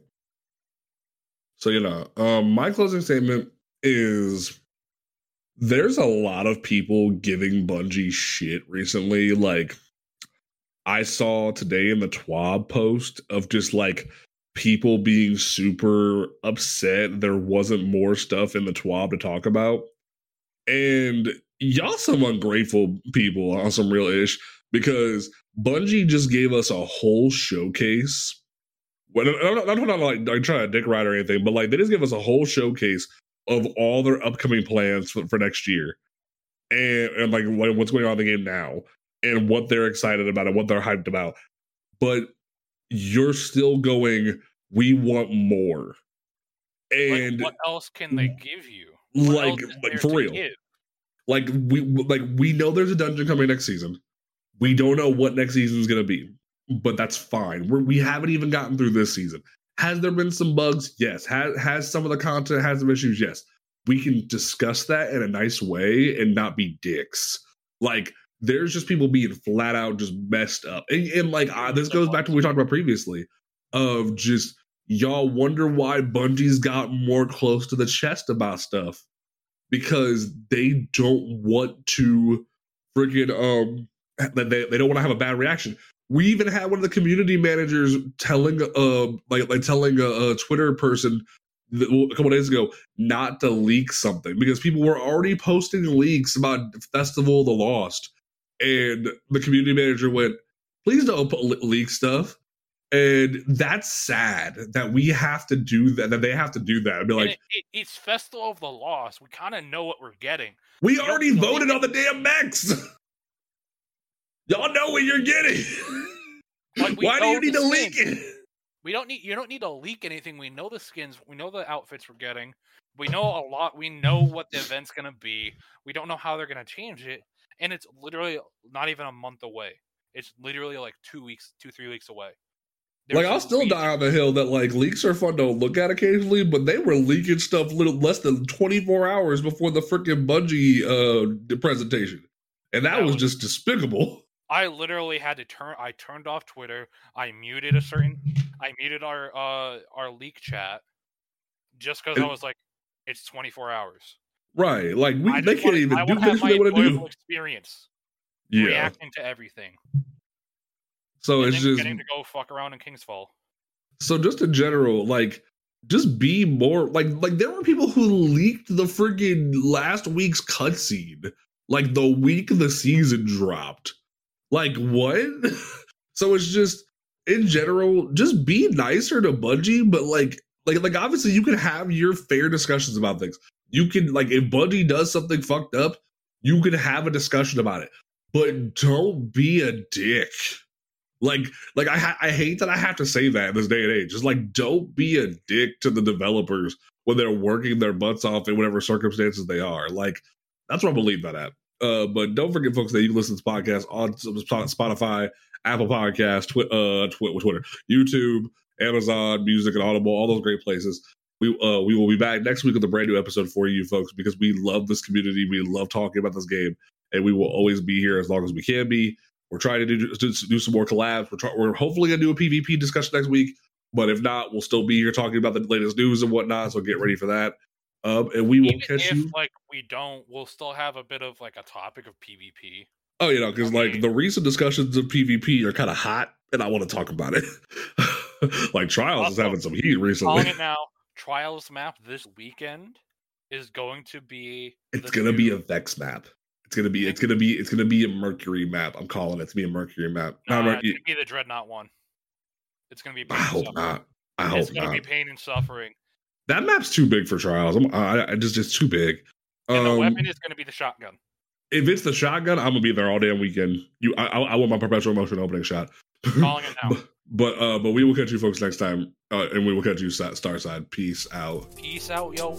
So you know, um, my closing statement is: there's a lot of people giving Bungie shit recently. Like, I saw today in the TWAB post of just like people being super upset there wasn't more stuff in the TWAB to talk about, and y'all some ungrateful people on some real ish because Bungie just gave us a whole showcase. Well, I'm not, I'm not like, like trying to dick ride or anything, but like they just give us a whole showcase of all their upcoming plans for, for next year, and and like what's going on in the game now, and what they're excited about and what they're hyped about. But you're still going. We want more, and like, what else can they give you? What like like for real, give? like we like we know there's a dungeon coming next season. We don't know what next season is going to be, but that's fine. We're, we haven't even gotten through this season. Has there been some bugs? Yes. Has has some of the content has some issues? Yes. We can discuss that in a nice way and not be dicks. Like there's just people being flat out just messed up, and, and like uh, this goes back to what we talked about previously of just y'all wonder why Bungie's got more close to the chest about stuff because they don't want to freaking um they, they don't want to have a bad reaction. We even had one of the community managers telling uh like like telling a, a Twitter person a couple days ago not to leak something because people were already posting leaks about Festival of the Lost, and the community manager went, "Please don't put, leak stuff." And that's sad that we have to do that. That they have to do that. I'd be And like, it, it, it's Festival of the Lost. We kind of know what we're getting. we already voted on the damn mechs. Y'all know what you're getting. Like, Why do you need to leak it? We don't need you don't need to leak anything. We know the skins. We know the outfits we're getting. We know a lot. We know what the event's gonna be. We don't know how they're gonna change it, and it's literally not even a month away. It's literally like two weeks, two three weeks away. Like I'll still die on the hill that like leaks are fun to look at occasionally, but they were leaking stuff little less than 24 hours before the freaking Bungie uh presentation. And that That was was- just despicable. I literally had to turn. I turned off Twitter. I muted a certain. I muted our uh our leak chat, just because I was like, it's 24 hours. Right. Like we they can't wanna- even I do this they want to do. experience Yeah. reacting to everything. So and it's just getting to go fuck around in Kingsfall. so just in general, like just be more like like there were people who leaked the freaking last week's cutscene like the week the season dropped. Like what? so it's just in general, just be nicer to Bungie, but like like like obviously you can have your fair discussions about things. You can like if Bungie does something fucked up, you can have a discussion about it. But don't be a dick. Like like I ha- I hate that I have to say that in this day and age. Just like don't be a dick to the developers when they're working their butts off in whatever circumstances they are. Like that's where I believe that at. Uh, but don't forget, folks, that you can listen to this podcast on Spotify, Apple Podcasts, twi- uh, twi- Twitter, YouTube, Amazon Music, and Audible, all those great places. We uh, we will be back next week with a brand new episode for you folks because we love this community. We love talking about this game, and we will always be here as long as we can be. We're trying to do do, do some more collabs. We're try, we're hopefully gonna do a PvP discussion next week, but if not, we'll still be here talking about the latest news and whatnot. So get ready for that. Um, and we will Even catch if you. like we don't, we'll still have a bit of like a topic of PvP. Oh, you know, because like the recent discussions of PvP are kind of hot, and I want to talk about it. like Trials is having some heat Calling recently. it now. Trials map this weekend is going to be. It's gonna be a Vex map. It's gonna be. It's gonna be. It's gonna be a Mercury map. I'm calling it to be a Mercury map. Not Nah, Mer- it's gonna be the Dreadnought one. It's gonna be. I hope suffering. not. I hope It's gonna not. be pain and suffering, that map's too big for Trials. I'm, I, I just it's too big. and the Um, weapon is gonna be the shotgun. if it's the shotgun, I'm gonna be there all damn weekend. You, I, I, I want my perpetual motion opening shot. Calling it now. But, uh, but we will catch you folks next time, uh, and we will catch you Starside. Peace out. Peace out, yo.